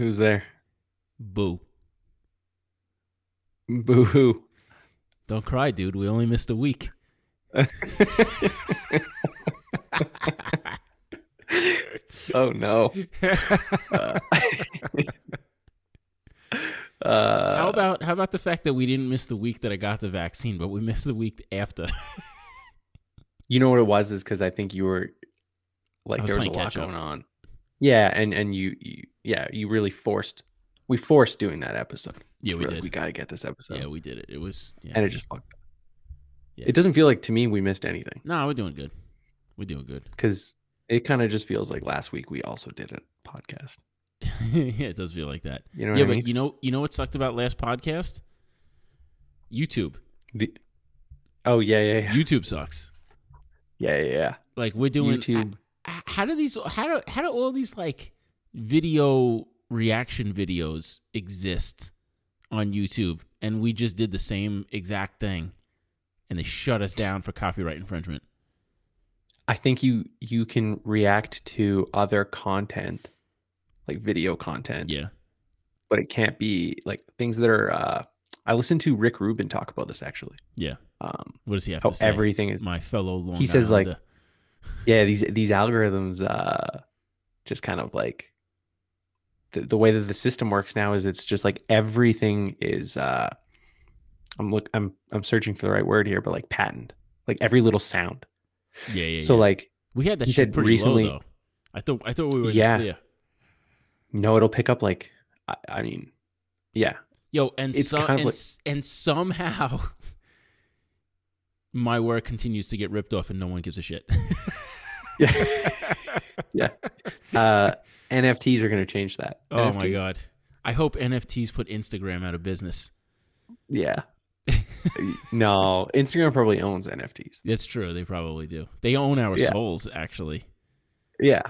Knock knock. Who who's there? Boo. Boo hoo. Don't cry, dude. We only missed a week. oh no. Uh, uh, how about how about the fact that we didn't miss the week that I got the vaccine, but we missed the week after? you know what it was is because I think you were like was there was a lot up. going on. Yeah, and and you, you yeah you really forced we forced doing that episode. Yeah, we We're did. We got to get this episode, yeah, we did it. It was yeah. and it just fucked. up. Yeah. It doesn't feel like to me we missed anything no, we're doing good. We're doing good. because it kind of just feels like last week we also did a podcast. yeah, it does feel like that. You know yeah, what I but you know, you know what sucked about last podcast? YouTube. The- oh yeah, yeah, yeah, YouTube sucks. yeah, yeah. yeah. Like we're doing YouTube. How do these? How do how do all these like video reaction videos exist on YouTube? And we just did the same exact thing, and they shut us down for copyright infringement. I think you you can react to other content, like video content, Yeah. but it can't be like things that are. uh I listened to Rick Rubin talk about this actually. Yeah. Um, What does he have to say? everything is My fellow Long He says, like. Yeah these these algorithms uh just kind of like the, the way that the system works now is it's just like everything is uh i'm look i'm i'm searching for the right word here but like patent like every little sound yeah, yeah, so yeah. like we had that he shit said pretty recently- low though. I thought I thought we were Yeah. clear. no it'll pick up like i, I mean yeah Yo, and It's some, kind of and, like- and somehow my work continues to get ripped off and no one gives a shit. yeah yeah uh nfts are going to change that oh my god. I hope NFTs put Instagram out of business. yeah no instagram probably owns nfts That's true. They probably do. They own our Yeah. souls, actually. Yeah.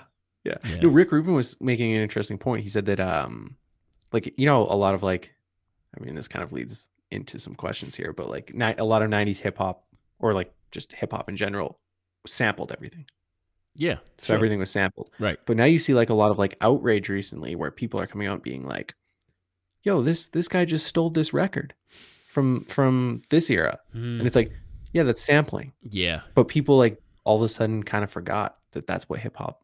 Yeah. Yeah. No, Rick Rubin was making an interesting point. He said that um like you know a lot of like I mean this kind of leads into some questions here, but like ni- a lot of 90s hip hop or like just hip hop in general sampled everything. Yeah. So sure. everything was sampled. Right. But now you see like a lot of like outrage recently where people are coming out being like yo this this guy just stole this record from from this era. Hmm. And it's like yeah, that's sampling. yeah. But people like all of a sudden kind of forgot that that's what hip hop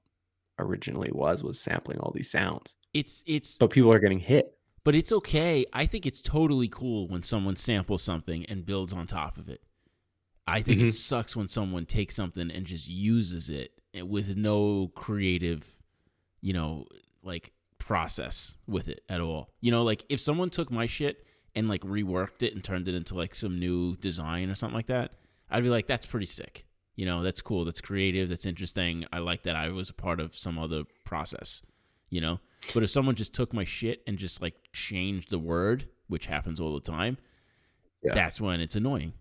originally was was sampling all these sounds. It's it's But people are getting hit. but it's okay. I think it's totally cool when someone samples something and builds on top of it. I think Mhm. it sucks when someone takes something and just uses it with no creative, you know, like process with it at all. You know, like if someone took my shit and like reworked it and turned it into like some new design or something like that, I'd be like, that's pretty sick. You know, that's cool. That's creative. That's interesting. I like that I was a part of some other process, you know? But if someone just took my shit and just like changed the word, which happens all the time, Yeah. that's when it's annoying.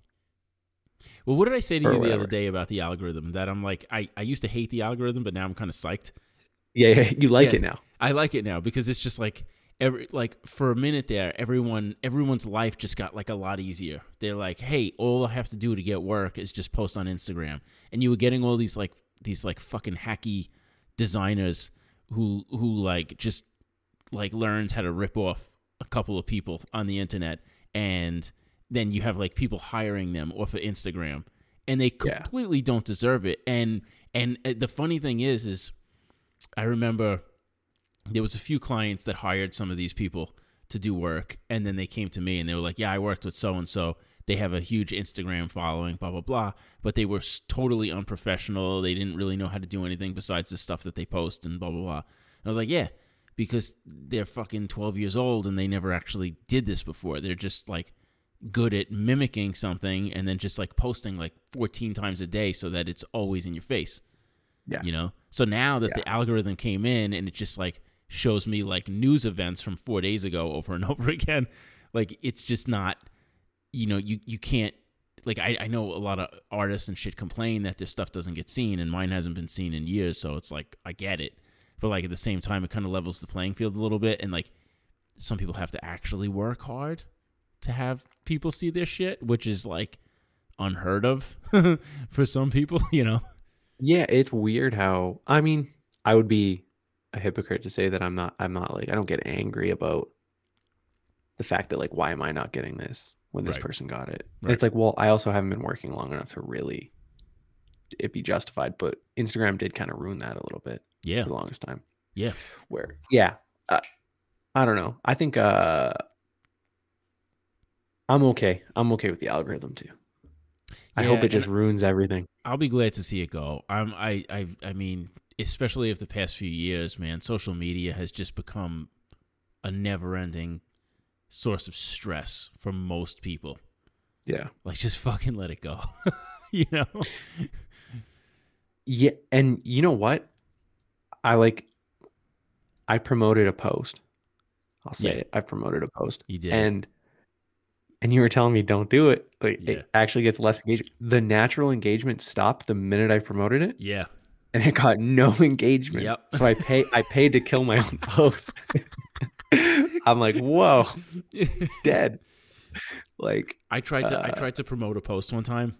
Well, what did I say to you the other day about the algorithm? That I'm like, I, I used to hate the algorithm, but now I'm kind of psyched. Yeah, yeah you like Yeah. it now. I like it now because it's just like every like for a minute there, everyone everyone's life just got like a lot easier. They're like, hey, all I have to do to get work is just post on Instagram, and you were getting all these like these like fucking hacky designers who who like just like learned how to rip off a couple of people on the internet and then you have like people hiring them off of Instagram. And they Yeah. completely don't deserve it. And and uh, the funny thing is is I remember there was a few clients that hired some of these people to do work. And then they came to me and they were like yeah I worked with so and so they have a huge Instagram following blah blah blah. But they were totally unprofessional. They didn't really know how to do anything besides the stuff that they post and blah blah blah. And I was like yeah because they're fucking 12 years old and they never actually did this before. They're just like good at mimicking something and then just like posting like 14 times a day so that it's always in your face. Yeah. you know? So now that the algorithm came in and it just like shows me like news events from four days ago over and over again like it's just not you know you you can't like I, I know a lot of artists and shit complain that their stuff doesn't get seen and mine hasn't been seen in years so it's like i get it. But like at the same time it kind of levels the playing field a little bit and like some people have to actually work hard to have people see their shit which is like unheard of for some people you know Yeah, it's weird how I mean, I would be a hypocrite to say that I'm not I'm not like I don't get angry about the fact that like why am I not getting this when this Right. person got it? Right. it's like, well, I also haven't been working long enough to really it be justified, but Instagram did kind of ruin that a little bit Yeah. for the longest time. Yeah. Where yeah, uh, I don't know. I think uh I'm okay. I'm okay with the algorithm too. I hope it just ruins everything. I'll be glad to see it go. I'm I I I mean, especially if the past few years, man, social media has just become a never-ending source of stress for most people. Yeah. Like just fucking let it go. you know? Yeah, and you know what? I like I promoted a post. I'll say Yeah. it. I promoted a post. You did. And and you were telling me don't do it. Like Yeah. it actually gets less engagement. The natural engagement stopped the minute I promoted it yeah. and it got no engagement. Yep. So I pay I paid to kill my own post. I'm like, whoa, it's dead. Like I tried to I Uh, tried to promote a post one time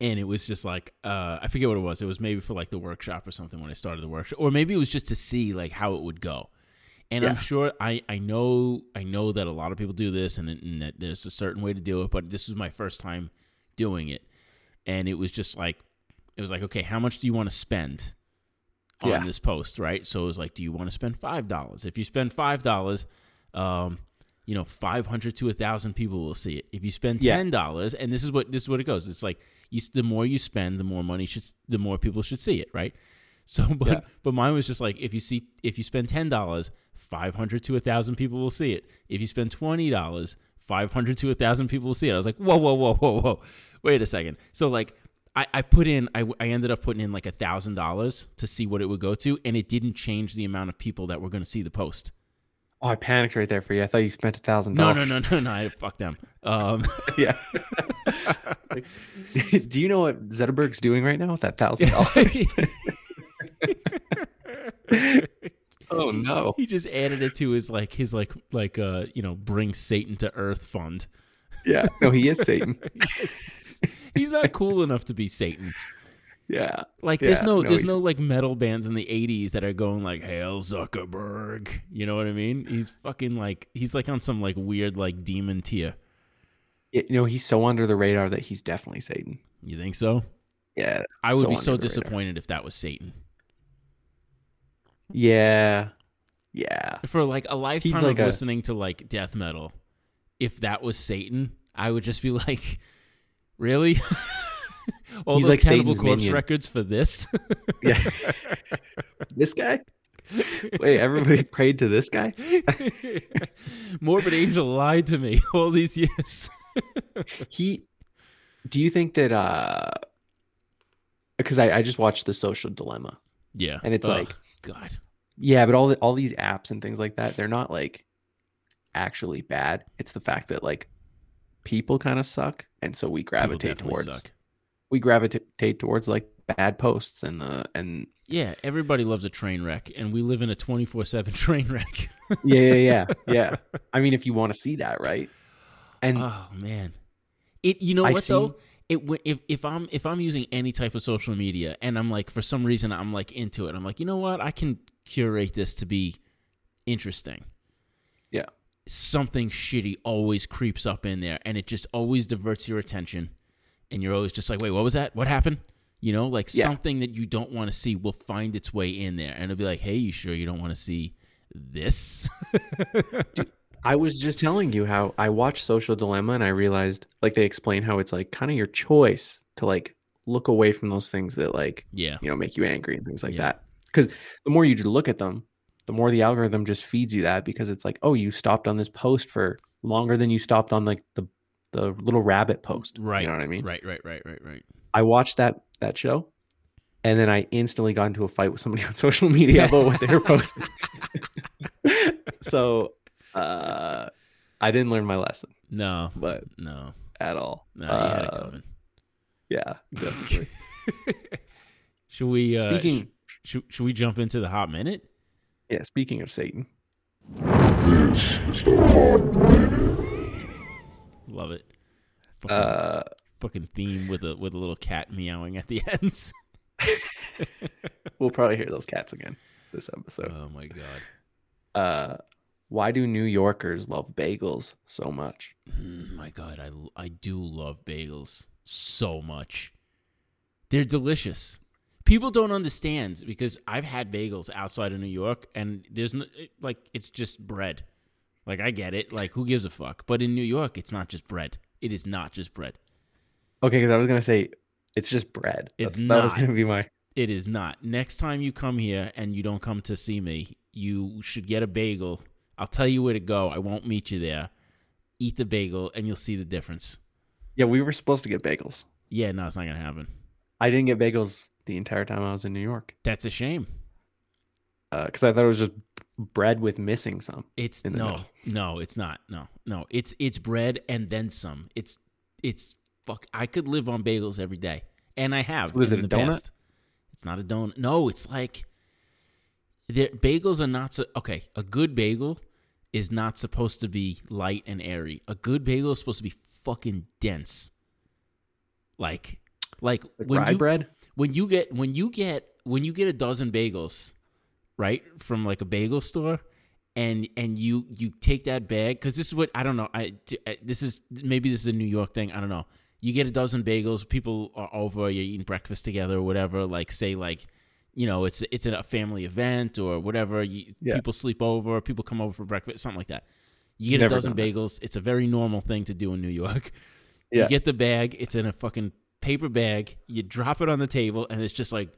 and it was just like uh I forget what it was. It was maybe for like the workshop or something when I started the workshop or maybe it was just to see like how it would go. And I'm sure I I know I know that a lot of people do this and, and that there's a certain way to do it, but this was my first time doing it. And it was just like it was like okay, how much do you want to spend on Yeah. this post, right? So it was like do you want to spend $5? If you spend $5, um you know, 500 to a 1000 people will see it. If you spend $10, and this is what this is what it goes. It's like you the more you spend, the more money should the more people should see it, right? So but Yeah. but mine was just like if you see if you spend $10, 500 to a 1000 people will see it. If you spend $20, 500 to a 1000 people will see it. I was like, "Whoa, whoa, whoa, whoa, whoa. Wait a second. So like I, I put in I, I ended up putting in like a thousand dollars to see what it would go to and it didn't change the amount of people that were going to see the post oh, I panicked right there for you. I thought you spent a thousand no dollars. no no no no I, fuck them um Yeah. Do you know what Zuckerberg's doing right now with that thousand dollars? oh no. he just added it to his like his like like uh you know bring satan to earth fund Yeah. No, he is Satan. he's not cool enough to be satan Yeah. like there's no, no, there's he's- no like metal bands in the 80s that are going like hail zuckerberg you know what i mean he's fucking like he's like on some like weird like demon tier Yeah, You know, he's so under the radar that he's definitely Satan. you think so Yeah. i would So be so the radar. disappointed if that was satan Yeah. Yeah. for like a lifetime like of a- listening to like death metal if that was satan i would just be like really all He's those like cannibal Satan's corpse minion. records for this Yeah. this guy? Wait, everybody prayed to this guy? morbid angel lied to me all these years He do you think that uh because I, I just watched the social dilemma. yeah And it's Ugh, like- god Yeah, but all the, all these apps and things like that, they're not like actually bad. It's the fact that like people kind of suck, and so we gravitate towards suck. we gravitate towards like bad posts and the and yeah everybody loves a train wreck and we live in a 24-7 train wreck yeah yeah yeah yeah. I mean, if you want to see that, right? And oh man it you know I what though it if if I'm if I'm using any type of social media and I'm like for some reason I'm like into it I'm like you know what I can curate this to be interesting Yeah. something shitty always creeps up in there and it just always diverts your attention and you're always just like wait what was that what happened you know like Yeah. something that you don't want to see will find its way in there and it'll be like hey you sure you don't want to see this I was just telling you how I watched Social Dilemma and I realized like they explain how it's like kind of your choice to like look away from those things that like yeah you know make you angry and things like Yeah. that because the more you just look at them the more the algorithm just feeds you that because it's like oh you stopped on this post for longer than you stopped on like the the little rabbit post right. you know what i mean? Right right right right right. I watched that that show and then i instantly got into a fight with somebody on social media about what they were posting. So uh i didn't learn my lesson. No but no. at all. No you had it Uh, coming. yeah definitely. Should we uh speaking should, should we jump into the hot minute yeah speaking of satan This is the hot minute. love it fucking, uh fucking theme with a with a little cat meowing at the ends we'll probably hear those cats again this episode. Oh my god. Uh, why do New Yorkers love bagels so much? Mm, my god, I I do love bagels so much. They're delicious. People don't understand because I've had bagels outside of New York and there's no, like it's just bread. Like I get it. Like who gives a fuck? But in New York, it's not just bread. It is not just bread. Okay, because I was gonna say it's just bread. It's That- that was gonna be my. It is not. Next time you come here and you don't come to see me, you should get a bagel. I'll tell you where to go. I won't meet you there. Eat the bagel and you'll see the difference. Yeah, we were supposed to get bagels. Yeah, no, it's not gonna happen. I didn't get bagels the entire time I was in New York That's a shame. Uh, because I thought it was just bread with missing some. It's no, middle. no, it's not. No, no, it's it's bread and then some. It's it's fuck. I could live on bagels every day, and I have. Was it a donut? past. It's not a donut. No, it's like bagels are not so. Okay, a good bagel is not supposed to be light and airy. A good bagel is supposed to be fucking dense. Like, like Like when rye you bread. When you get when you get when you get a dozen bagels right from like a bagel store and and you you take that bag because this is what i don't know I, I- this is maybe this is a new york thing i don't know you get a dozen bagels people are over you're eating breakfast together or whatever like say like you know it's it's a family event or whatever you, Yeah. people sleep over people come over for breakfast something like that you get Never a dozen done that. bagels it's a very normal thing to do in new york Yeah. you get the bag, it's in a fucking paper bag, you drop it on the table, and it's just like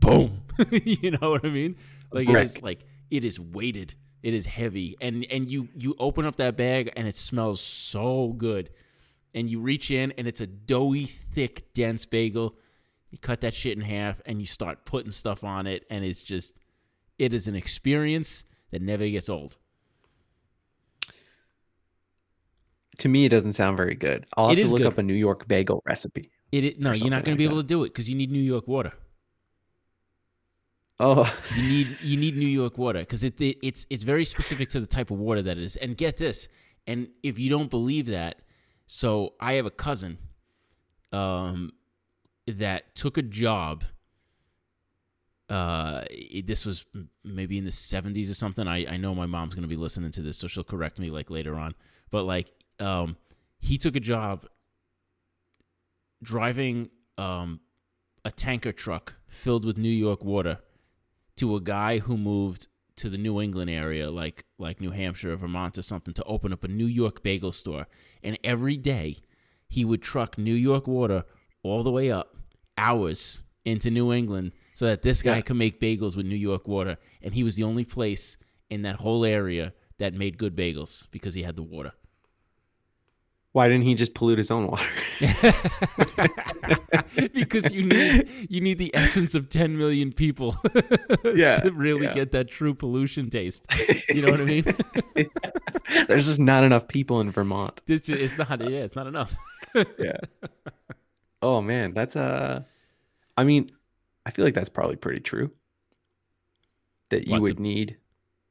boom. you know what I mean? Like it brick. is like it is weighted. It is heavy. And and you you open up that bag and it smells so good. And you reach in and it's a doughy, thick, dense bagel. You cut that shit in half and you start putting stuff on it, and it's just it is an experience that never gets old. To me, it doesn't sound very good. I'll It have to look good. up a New York bagel recipe. It, no, you're not going to be like able to do it because you need New York water. Oh, You need you need New York water because it, it it's it's very specific to the type of water that it is. And get this, and if you don't believe that, so I have a cousin, um, that took a job. Uh, it- this was maybe in the seventies or something. I I know my mom's gonna be listening to this, so she'll correct me like later on. But like, um, he took a job driving um a tanker truck filled with New York water to a guy who moved to the New England area, like like New Hampshire or Vermont or something, to open up a New York bagel store. And every day he would truck New York water all the way up hours into New England so that this guy Yeah. could make bagels with New York water. And he was the only place in that whole area that made good bagels because he had the water. Why didn't he just pollute his own water? because you need you need the essence of 10 million people Yeah, to really yeah. get that true pollution taste. You know what I mean? There's just not enough people in Vermont. It's, just, it's not yeah, it's not enough. Yeah. oh man, that's uh I mean, I feel like that's probably pretty true. That you What, the- would need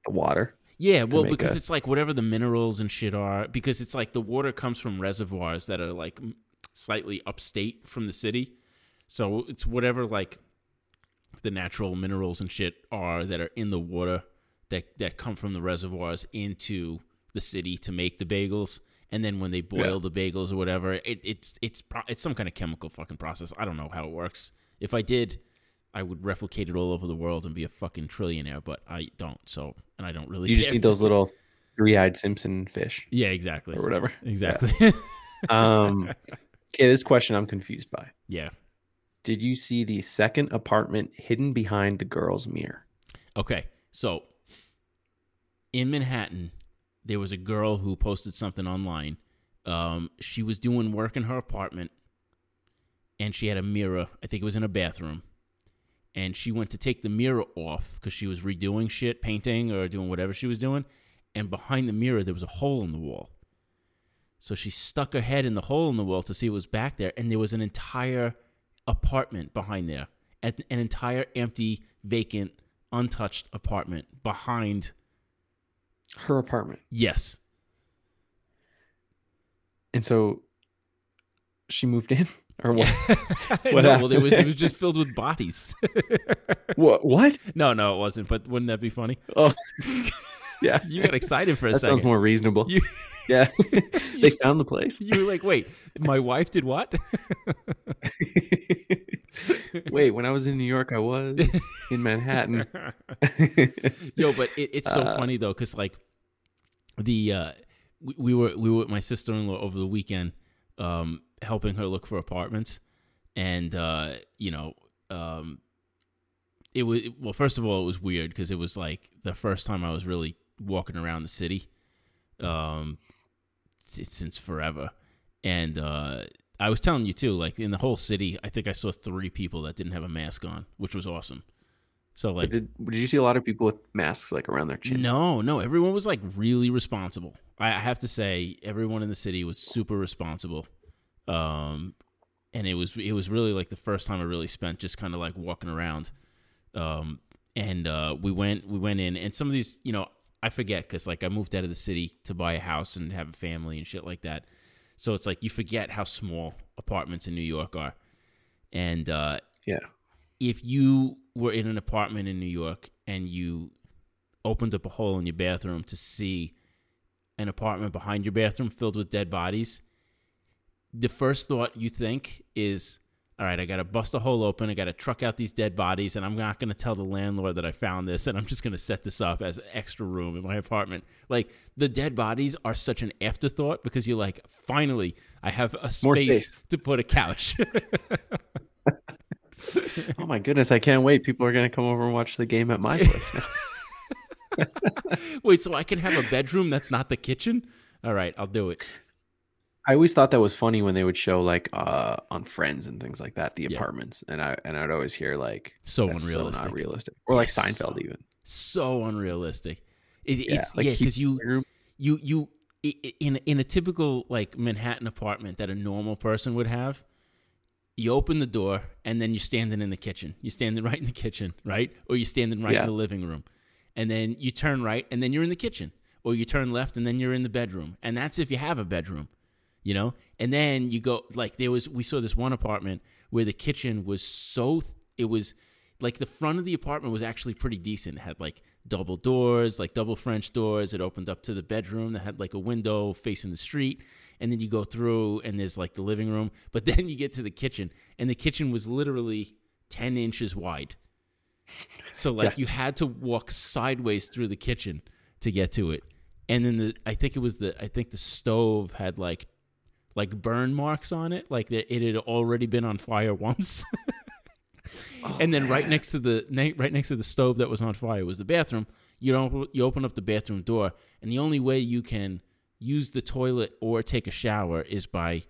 the water. Yeah, well, because a- it's like whatever the minerals and shit are, because it's like the water comes from reservoirs that are like slightly upstate from the city. So it's whatever like the natural minerals and shit are that are in the water that that come from the reservoirs into the city to make the bagels. And then when they boil the bagels or whatever, it, it's it's pro- it's some kind of chemical fucking process. I don't know how it works. If I did, I would replicate it all over the world and be a fucking trillionaire, but I don't. So, and I don't really. You just need those little three-eyed Simpson fish Yeah, exactly. or whatever. Exactly. Um okay, this question I'm confused by. yeah. Did you see the second apartment hidden behind the girl's mirror? Okay. So in Manhattan, there was a girl who posted something online. Um, she was doing work in her apartment and she had a mirror. I think it was in a bathroom. And she went to take the mirror off because she was redoing shit, painting or doing whatever she was doing. And behind the mirror, there was a hole in the wall. So she stuck her head in the hole in the wall to see what was back there. And there was an entire apartment behind there, an an entire empty, vacant, untouched apartment behind. Her apartment. Yes. And so she moved in. or what? no, well, it was it was just filled with bodies. what? What? no, no, it wasn't. But wouldn't that be funny? Oh, yeah. You got excited for a that second. sounds more reasonable. You- yeah, they found the place. You were like, wait, my wife did what? Wait, when I was in New York, I was in Manhattan. Yo, but it, it's so Uh, funny though, because like the uh, we, we were we were with my sister in law over the weekend, um, helping her look for apartments, and uh, you know, um, it was well. First of all, it was weird because it was like the first time I was really walking around the city, um, since forever, and uh, I was telling you too, like in the whole city, I think I saw three people that didn't have a mask on, which was awesome. So like, did Did you see a lot of people with masks like around their chin? no, no, everyone was like really responsible. I I have to say, everyone in the city was super responsible. Um, and it was it was really like the first time I really spent just kind of like walking around. Um, and uh, we went we went in, and some of these, you know, I forget because like I moved out of the city to buy a house and have a family and shit like that. So it's like you forget how small apartments in New York are, and uh, Yeah. if you were in an apartment in New York and you opened up a hole in your bathroom to see an apartment behind your bathroom filled with dead bodies, the first thought you think is, all right, I got to bust a hole open. I got to truck out these dead bodies, and I'm not going to tell the landlord that I found this, and I'm just going to set this up as an extra room in my apartment. Like, the dead bodies are such an afterthought because you're like, finally, I have a space, space. to put a couch. Oh my goodness, I can't wait. People are gonna come over and watch the game at my place. now. Wait, so I can have a bedroom that's not the kitchen? All right, I'll do it. I always thought that was funny when they would show like uh on Friends and things like that the Yeah. apartments, and I and I'd always hear like So unrealistic. so not realistic, or like Seinfeld so- even. So unrealistic. It, Yeah, it's like yeah, because you you you i- in in a typical like Manhattan apartment that a normal person would have, you open the door and then you're standing in the kitchen. You're standing right in the kitchen, right? Or you're standing right Yeah. in the living room. And then you turn right and then you're in the kitchen. Or you turn left and then you're in the bedroom. And that's if you have a bedroom. You know? And then you go like there was we saw this one apartment where the kitchen was so th- it was like the front of the apartment was actually pretty decent. It had like double doors, like double French doors. It opened up to the bedroom that had like a window facing the street. And then you go through and there's like the living room. But then you get to the kitchen and the kitchen was literally 10 inches wide. So like Yeah. you had to walk sideways through the kitchen to get to it. And then the I think it was the I think the stove had like like burn marks on it, like that it had already been on fire once. Oh, and then right next to the right next to the stove that was on fire was the bathroom. You don't you open up the bathroom door, and the only way you can use the toilet or take a shower is by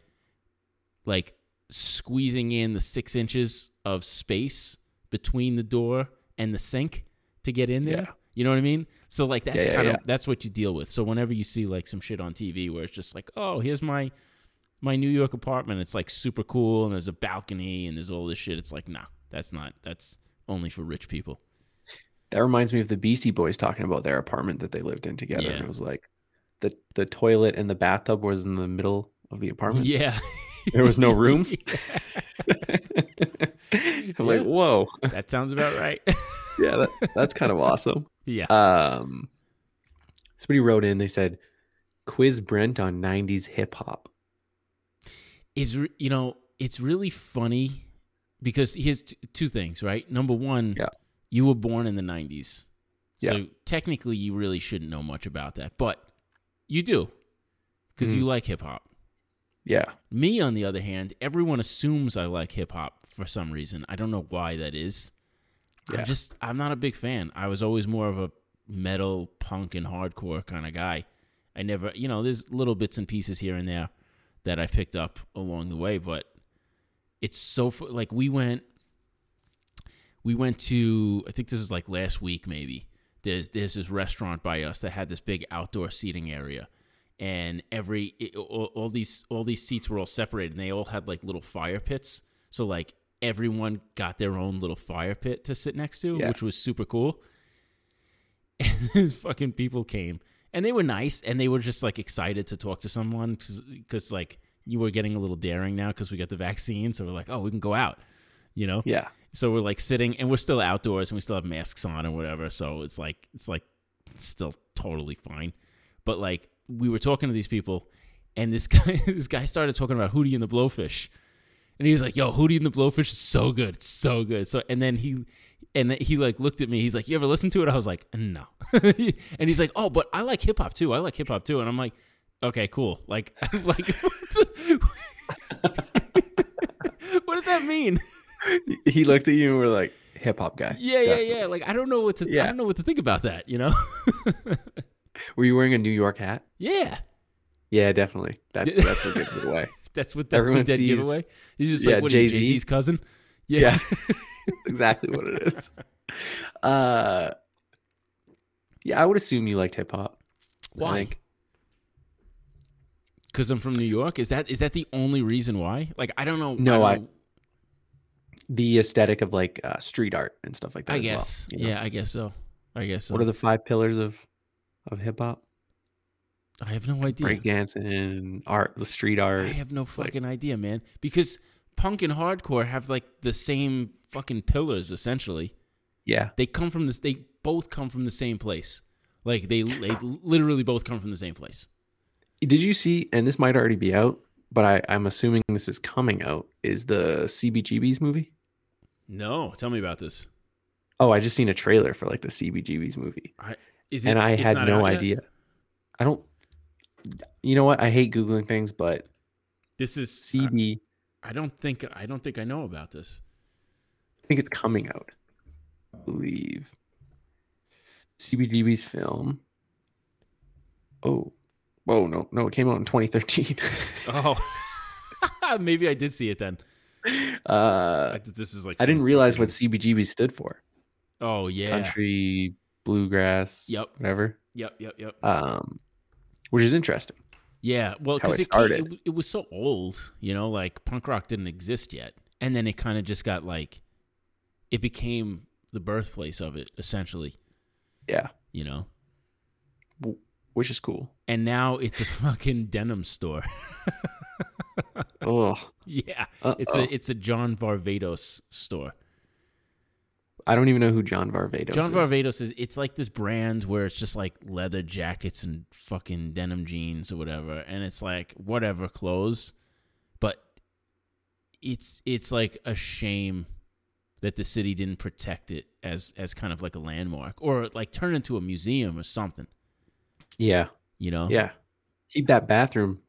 like squeezing in the six inches of space between the door and the sink to get in there. Yeah. You know what I mean? So like that's Yeah, yeah, kind of that's what you deal with. So whenever you see like some shit on TV where it's just like, oh, here's my my New York apartment. It's like super cool and there's a balcony and there's all this shit. It's like, nah, that's not. That's only for rich people. That reminds me of the Beastie Boys talking about their apartment that they lived in together. And it was like the the toilet and the bathtub was in the middle of the apartment. Yeah. There was no rooms. I'm like, whoa. that sounds about right. Yeah, that, that's kind of awesome. yeah. Um somebody wrote in, they said, quiz Brent on 90s hip hop. Is you know it's really funny because here's t- two things right number one Yeah. you were born in the 90s so Yeah. technically you really shouldn't know much about that but you do because you Mhm. like hip-hop Yeah. me on the other hand everyone assumes i like hip-hop for some reason i don't know why that is Yeah. i'm just i'm not a big fan i was always more of a metal punk and hardcore kind of guy i never you know there's little bits and pieces here and there that i picked up along the way but it's so like we went we went to i think this is like last week maybe there's there's this restaurant by us that had this big outdoor seating area and every it, all, all these all these seats were all separated and they all had like little fire pits so like everyone got their own little fire pit to sit next to Yeah. which was super cool and these fucking people came and they were nice and they were just like excited to talk to someone because like you were getting a little daring now because we got the vaccine. So we're like, oh, we can go out, you know? Yeah. So we're like sitting and we're still outdoors and we still have masks on or whatever. So it's like, it's like still totally fine. But like we were talking to these people and this guy, this guy started talking about Hootie and the Blowfish. And he was like, yo, Hootie and the Blowfish is so good. It's so good. So, and then he, and he like looked at me. He's like, "You ever listen to it?" I was like, "No." and he's like, "Oh, but I like hip hop too. I like hip hop too." And I'm like, "Okay, cool. Like, like, what does that mean?" He looked at you and were like, "Hip hop guy." Yeah, yeah, yeah. Like, I don't know what to. I Yeah. don't know what to think about that. You know? Were you wearing a New York hat? yeah. Yeah, definitely. That that's what gives it away. That's what that's Everyone the dead sees- giveaway. He's just Yeah, like, what Jay-Z. Jay Z's cousin? Yeah. exactly what it is. Uh Yeah, I would assume you liked hip hop. Why? Because I'm from New York. Is that is that the only reason why? Like, I don't know. No, don't I- The aesthetic of like uh, street art and stuff like that. I as well, guess. you know? Yeah, I guess so. I guess so. What are the five pillars of of hip hop? I have no idea. Breakdancing, art, the street art. I have no fucking idea, man. Because punk and hardcore have like the same fucking pillars essentially. Yeah. They come from this. They both come from the same place. Like they, they literally both come from the same place. Did you see? And this might already be out, but I, I'm assuming this is coming out. Is the CBGB's movie? No, tell me about this. Oh, I just seen a trailer for like the CBGB's movie, Is and I had no out yet? idea. I don't. You know what? I hate googling things, but This is. CB. I, don't think. I don't think I know about this. I think it's coming out. I believe. CBGB's film. Oh, whoa! No, no, it came out in 2013. Oh, maybe I did see it then. uh, I, this is like. I didn't realize what CBGB stood for. Oh yeah. Country, bluegrass, Yep. whatever. Yep. Yep. Yep. Um, which is interesting. Yeah, well, because it it, it, it was so old, you know, like punk rock didn't exist yet, and then it kind of just got like, it became the birthplace of it, essentially, Yeah, you know. which is cool. And now it's a fucking denim store. Oh, yeah, uh-oh. it's a it's a John Varvatos store. I don't even know who John Varvatos is. John is. Varvatos is it's like this brand where it's just like leather jackets and fucking denim jeans or whatever, and it's like whatever clothes, but it's it's like a shame that the city didn't protect it as as kind of like a landmark or like turn into a museum or something, Yeah, you know? yeah. Keep that bathroom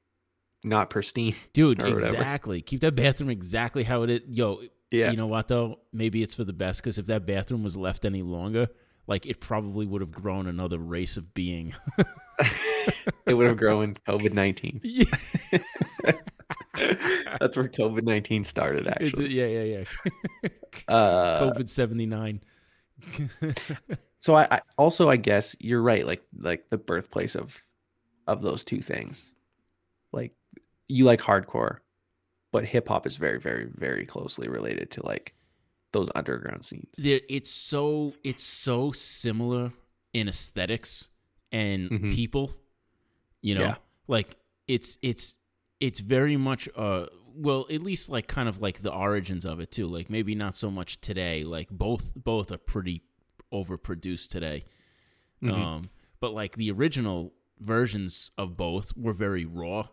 not pristine. dude, whatever. exactly. Keep that bathroom exactly how it is. Yo, Yeah, you know what though? Maybe it's for the best because if that bathroom was left any longer, like it probably would have grown another race of being. it would have grown COVID nineteen. Yeah. That's where COVID nineteen started. It's- Actually, yeah, yeah, yeah. uh, COVID seventy nine. so I, I also I guess you're right. Like like the birthplace of of those two things. Like you like hardcore, but hip hop is very very very closely related to like those underground scenes. there it's so it's so similar in aesthetics and Mhm. people you know Yeah. like it's it's it's very much uh well at least like kind of like the origins of it too like maybe not so much today like both both are pretty overproduced today Mhm. um but like the original versions of both were very raw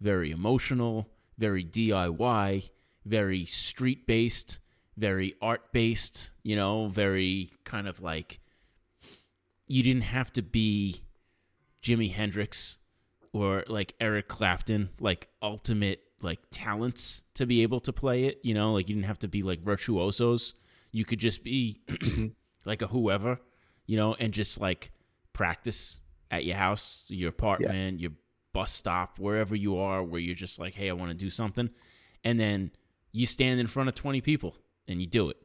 very emotional very diy very street based very art based you know very kind of like you didn't have to be jimi hendrix or like eric clapton like ultimate like talents to be able to play it you know like you didn't have to be like virtuosos. You could just be like a whoever you know and just like practice at your house your apartment your bus stop wherever you are where you're just like hey i want to do something and then you stand in front of 20 people and you do it.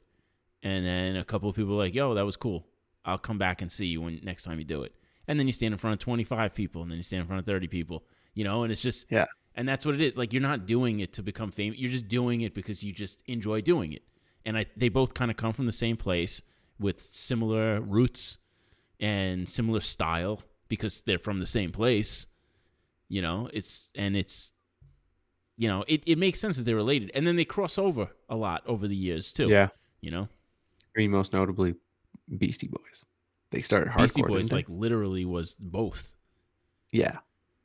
And then a couple of people are like yo that was cool. I'll come back and see you when next time you do it. And then you stand in front of 25 people and then you stand in front of 30 people you know and it's just Yeah. and that's what it is. Like you're not doing it to become famous you're just doing it because you just enjoy doing it. And I, they both kind of come from the same place with similar roots and similar style because they're from the same place you know it's and it's you know, it, it makes sense that they're related. And then they cross over a lot over the years too. Yeah. You know? I mean, most notably, Beastie Boys. They started hardcore. Beastie Boys like literally was both. yeah,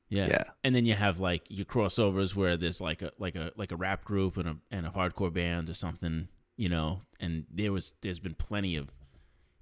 Yeah. yeah, And then you have like your crossovers where there's like a like a like a rap group and a and a hardcore band or something, you know, and there was there's been plenty of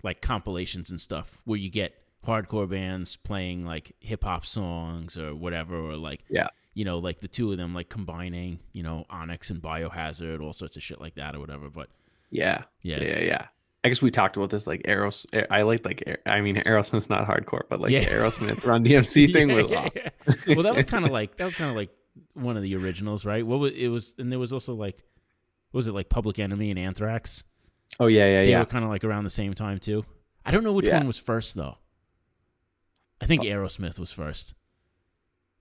like compilations and stuff where you get hardcore bands playing like hip hop songs or whatever or like Yeah. you know, like the two of them like combining, you know, Onyx and Biohazard, all sorts of shit like that or whatever. But yeah, yeah. yeah, yeah. I guess we talked about this like Aeros. I like like I mean Aerosmith's not hardcore, but like Yeah. the Aerosmith Run DMC thing Yeah, was yeah, awesome. Well, that was kind of like that was kind of like one of the originals, right? What was it was, and there was also like, what was it like Public Enemy and Anthrax? Oh yeah, yeah, They yeah. were kind of like around the same time too. I don't know which one was first though. I think Aerosmith was first,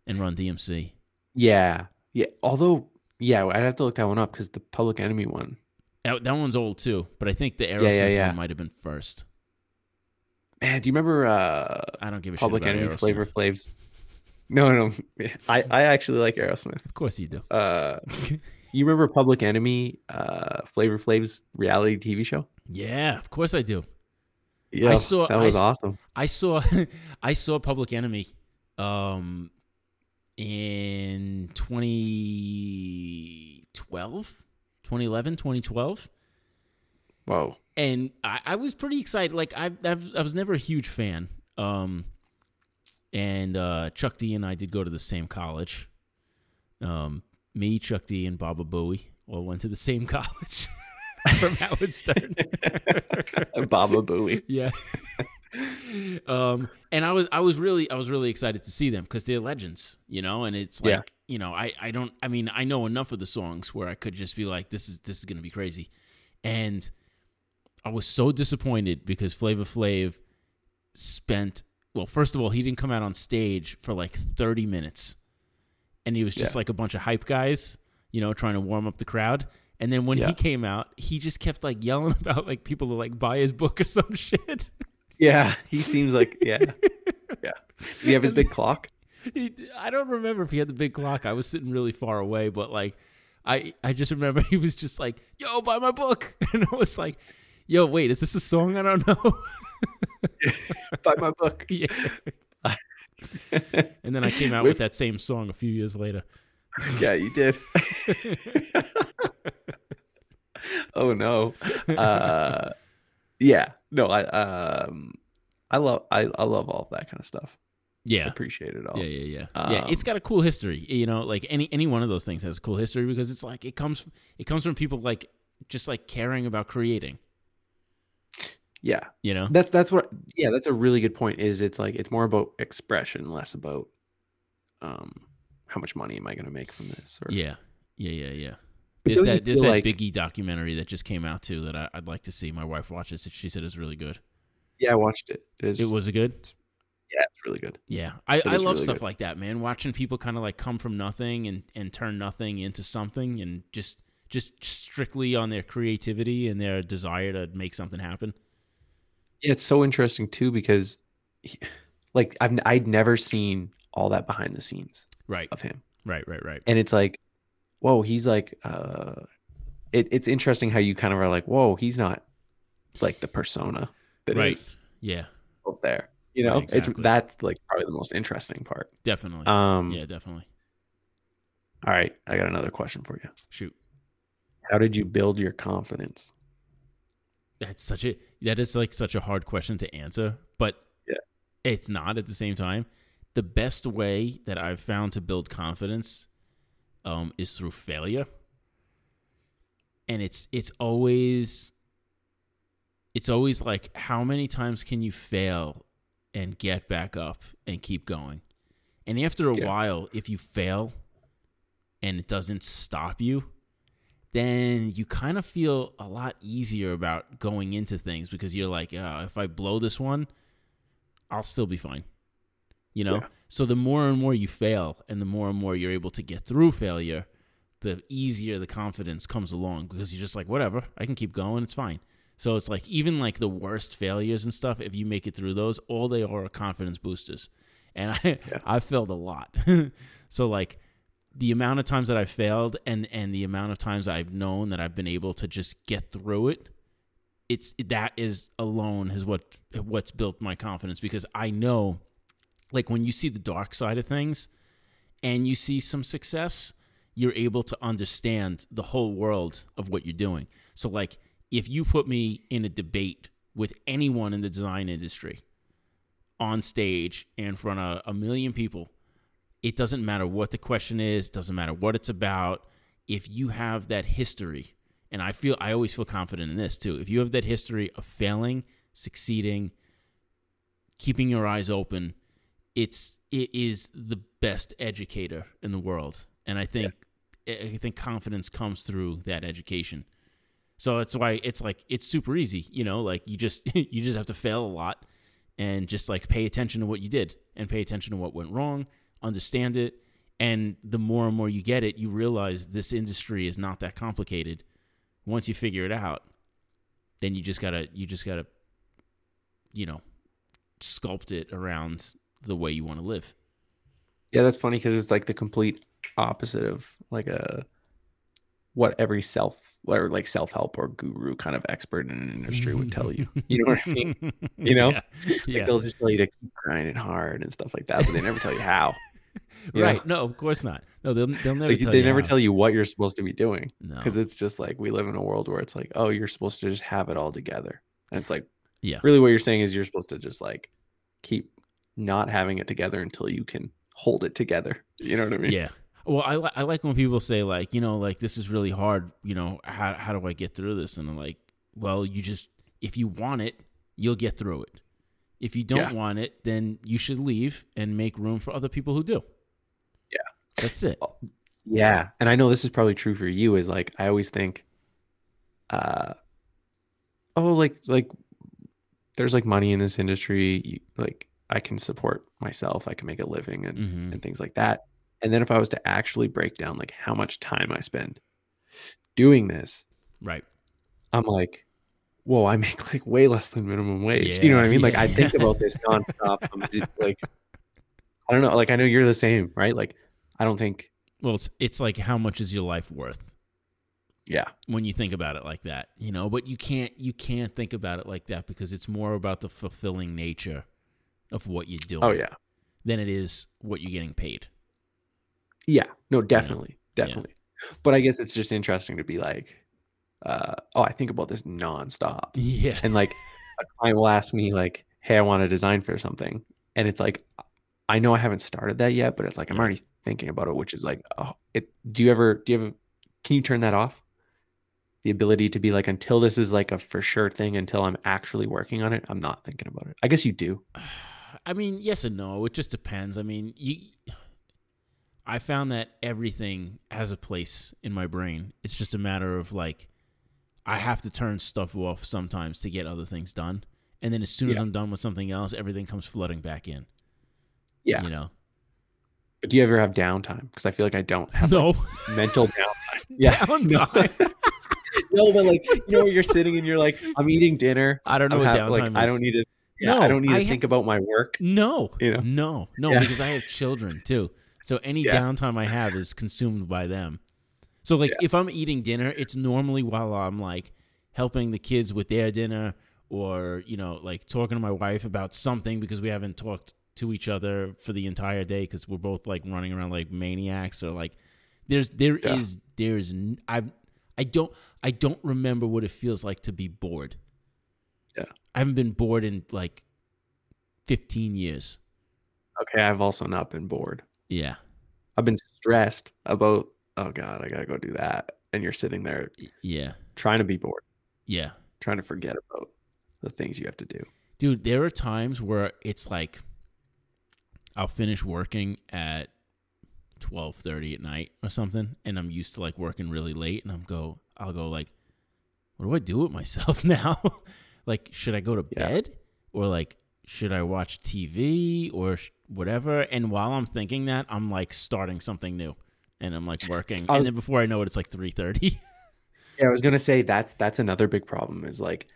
and Run DMC. Yeah, yeah. Although, yeah, I'd have to look that one up because the Public Enemy one. That, that one's old too, but I think the yeah, Aerosmith yeah. one might have been first. Man, do you remember uh, I don't give a Public shit about Enemy Aerosmith. Flavor Flav's? No, no, I I actually like Aerosmith. Of course you do. Uh, you remember Public Enemy uh, Flavor Flav's reality TV show? Yeah, of course I do. Yeah, saw- that I was s- awesome. I saw I saw Public Enemy um in 2012 2011 2012 Whoa. and I, I was pretty excited like I, I've, I was never a huge fan um and uh Chuck D and I did go to the same college um me Chuck D and Baba Booey all went to the same college from Howard Stern Baba Booey. yeah. um, and I was I was really I was really excited to see them because they're legends, you know. And it's like Yeah. you know I I don't I mean I know enough of the songs where I could just be like this is this is gonna be crazy, and I was so disappointed because Flavor Flav spent well first of all he didn't come out on stage for like thirty minutes, and he was just Yeah. like a bunch of hype guys, you know, trying to warm up the crowd. And then when Yeah. he came out, he just kept like yelling about like people to like buy his book or some shit. Yeah, he seems like yeah, yeah. Do you have his big clock? He, I don't remember if he had the big clock. I was sitting really far away, but like, I I just remember he was just like, "Yo, buy my book," and I was like, "Yo, wait, is this a song? I don't know." Buy my book. yeah. And then I came out with that same song a few years later. yeah, you did. oh no. Uh, yeah. No, I um, I love I I love all that kind of stuff. I Yeah. appreciate it all. Yeah, yeah, yeah. yeah, it's got a cool history. You know, like any any one of those things has a cool history because it's like it comes it comes from people like just like caring about creating. Yeah. You know? That's that's what yeah, that's a really good point. Is it's like it's more about expression, less about um how much money am I gonna make from this? Or Yeah, yeah, yeah, yeah. There's that there's that like- Biggie documentary that just came out too that I, I'd like to see. My wife watches it. She said it's really good. yeah, I watched it. It, is, It was it good? yeah, it's really good. Yeah, I, It I love really stuff good. like that, man. Watching people kind of like come from nothing and and turn nothing into something, and just just strictly on their creativity and their desire to make something happen. Yeah, it's so interesting too because like I've I'd never seen all that behind the scenes Right, of him. right, right, right. and it's like whoa he's like uh it, it's interesting how you kind of are like whoa he's not like the persona that is Right. Yeah, out there you Right, know exactly. it's that's like probably the most interesting part definitely. um yeah, definitely. all right i got another question for you Shoot, how did you build your confidence that's such a that is like such a hard question to answer, but Yeah. it's not at the same time. The best way that I've found to build confidence um, is through failure, and it's it's always it's always like how many times can you fail and get back up and keep going, and after a Yeah. while, if you fail and it doesn't stop you, then you kind of feel a lot easier about going into things because you're like, uh, if I blow this one, I'll still be fine. You know? Yeah. So the more and more you fail and the more and more you're able to get through failure, the easier the confidence comes along because you're just like, whatever, I can keep going, it's fine. So it's like even like the worst failures and stuff, if you make it through those, all they are are confidence boosters. And I Yeah. I failed a lot. so like the amount of times that I've failed and and the amount of times I've known that I've been able to just get through it, it's that is alone is what what's built my confidence because I know like when you see the dark side of things and you see some success, you're able to understand the whole world of what you're doing. So like if you put me in a debate with anyone in the design industry on stage in front of a million people, it doesn't matter what the question is, doesn't matter what it's about. If you have that history, and I feel I always feel confident in this too. If you have that history of failing, succeeding, keeping your eyes open, it's it is the best educator in the world. And I think yeah. I think confidence comes through that education. So that's why it's like it's super easy, you know, like you just you just have to fail a lot and just like pay attention to what you did and pay attention to what went wrong, understand it, and the more and more you get it, you realize this industry is not that complicated. Once you figure it out, then you just got to you just got to you know, sculpt it around the way you want to live. Yeah, that's funny because it's like the complete opposite of like a what every self or like self-help or guru kind of expert in an industry would tell you. You know what I mean? You know, yeah. Like yeah. they'll just tell you to keep grinding hard and stuff like that, but they never tell you how. You right? Know? No, of course not. No, they'll they'll never. Like, they never how. tell you what you're supposed to be doing. No, because it's just like we live in a world where it's like, oh, you're supposed to just have it all together, and it's like, yeah, really, what you're saying is you're supposed to just like keep not having it together until you can hold it together. You know what I mean? Yeah. Well, I, li- I like when people say like, you know, like this is really hard. You know, how how do I get through this? And I'm like, well, you just if you want it, you'll get through it. If you don't yeah. want it, then you should leave and make room for other people who do. Yeah, that's it. Yeah, and I know this is probably true for you. Is like I always think, uh, oh, like like there's like money in this industry. You, like I can support myself, I can make a living and, mm-hmm. and things like that. And then if I was to actually break down like how much time I spend doing this, right? I'm like, whoa, I make like way less than minimum wage. Yeah, you know what I mean? Yeah, like I think about this nonstop. I'm like, I don't know. Like I know you're the same, right? Like I don't think. Well, it's it's like how much is your life worth? Yeah. When you think about it like that, you know, but you can't you can't think about it like that because it's more about the fulfilling nature of what you're doing. Oh yeah. Than it is what you're getting paid. Yeah. No, definitely. You know? Definitely. Yeah. But I guess it's just interesting to be like, uh, oh, I think about this nonstop. Yeah. And like a client will ask me like, hey, I want to design for something. And it's like, I know I haven't started that yet, but it's like I'm already thinking about it, which is like, oh, it do you ever do you have can you turn that off? the ability to be like until this is like a for sure thing until i'm actually working on it i'm not thinking about it i guess you do i mean yes and no. It just depends. I mean you i found that everything has a place in my brain. It's just a matter of like i have to turn stuff off sometimes to get other things done. And then as soon yeah. as i'm done with something else everything comes flooding back in. Yeah. You know? But do you ever have downtime? Because i feel like i don't have no. like, mental downtime. Yeah. Downtime? No, but like you know, you're sitting and you're like, I'm eating dinner. I don't know I'm what have, like, is. I don't need to. Yeah, no, I don't need to think about my work. No, you know, no, no, yeah. because I have children too. So any yeah. downtime I have is consumed by them. So like, if I'm eating dinner, it's normally while I'm like helping the kids with their dinner, or you know, like talking to my wife about something because we haven't talked to each other for the entire day because we're both like running around like maniacs or like there's there is there's I've I don't I don't remember what it feels like to be bored. Yeah. I haven't been bored in like 15 years. Okay, I've also not been bored. Yeah. I've been stressed about oh god, I got to go do that and you're sitting there yeah, trying to be bored. Yeah. Trying to forget about the things you have to do. Dude, there are times where it's like I'll finish working at twelve thirty at night or something, and I'm used to like working really late, and I'm go, I'll go like, what do I do with myself now? Like, should I go to yeah. bed or like should I watch TV or sh- whatever? And while I'm thinking that, I'm like starting something new, and I'm like working, was, and then before I know it, it's like three thirty. yeah, I was gonna say that's that's another big problem is like,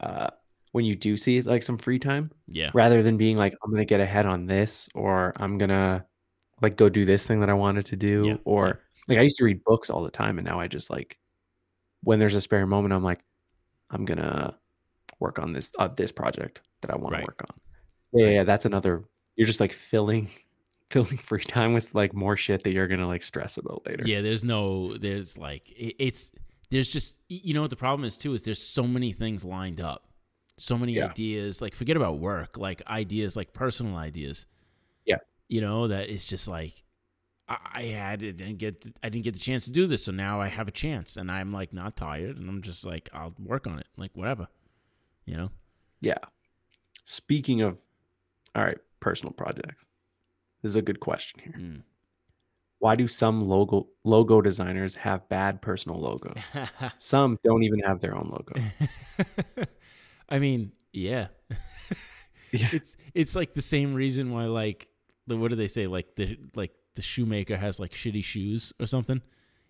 uh, when you do see like some free time, yeah, rather than being like I'm gonna get ahead on this or I'm gonna like go do this thing that I wanted to do, Yeah, or yeah. like I used to read books all the time, and now I just like when there's a spare moment, I'm like, I'm gonna work on this uh, this project that I want Right. to work on. Yeah, Right. yeah, that's another. You're just like filling filling free time with like more shit that you're gonna like stress about later. Yeah, there's no, there's like, it, it's, there's just, you know what the problem is too is there's so many things lined up, so many Yeah. ideas. Like, forget about work, like ideas, like personal ideas. Yeah. You know that it's just like, I, I had it didn't get, I didn't get the chance to do this, so now I have a chance, and I'm like not tired, and I'm just like, I'll work on it, like whatever. You know. Yeah. Speaking of, all right, personal projects. This is a good question here. Mm. Why do some logo logo designers have bad personal logos? Some don't even have their own logo. I mean, yeah. Yeah. It's it's like the same reason why like the what do they say like the like the shoemaker has like shitty shoes or something.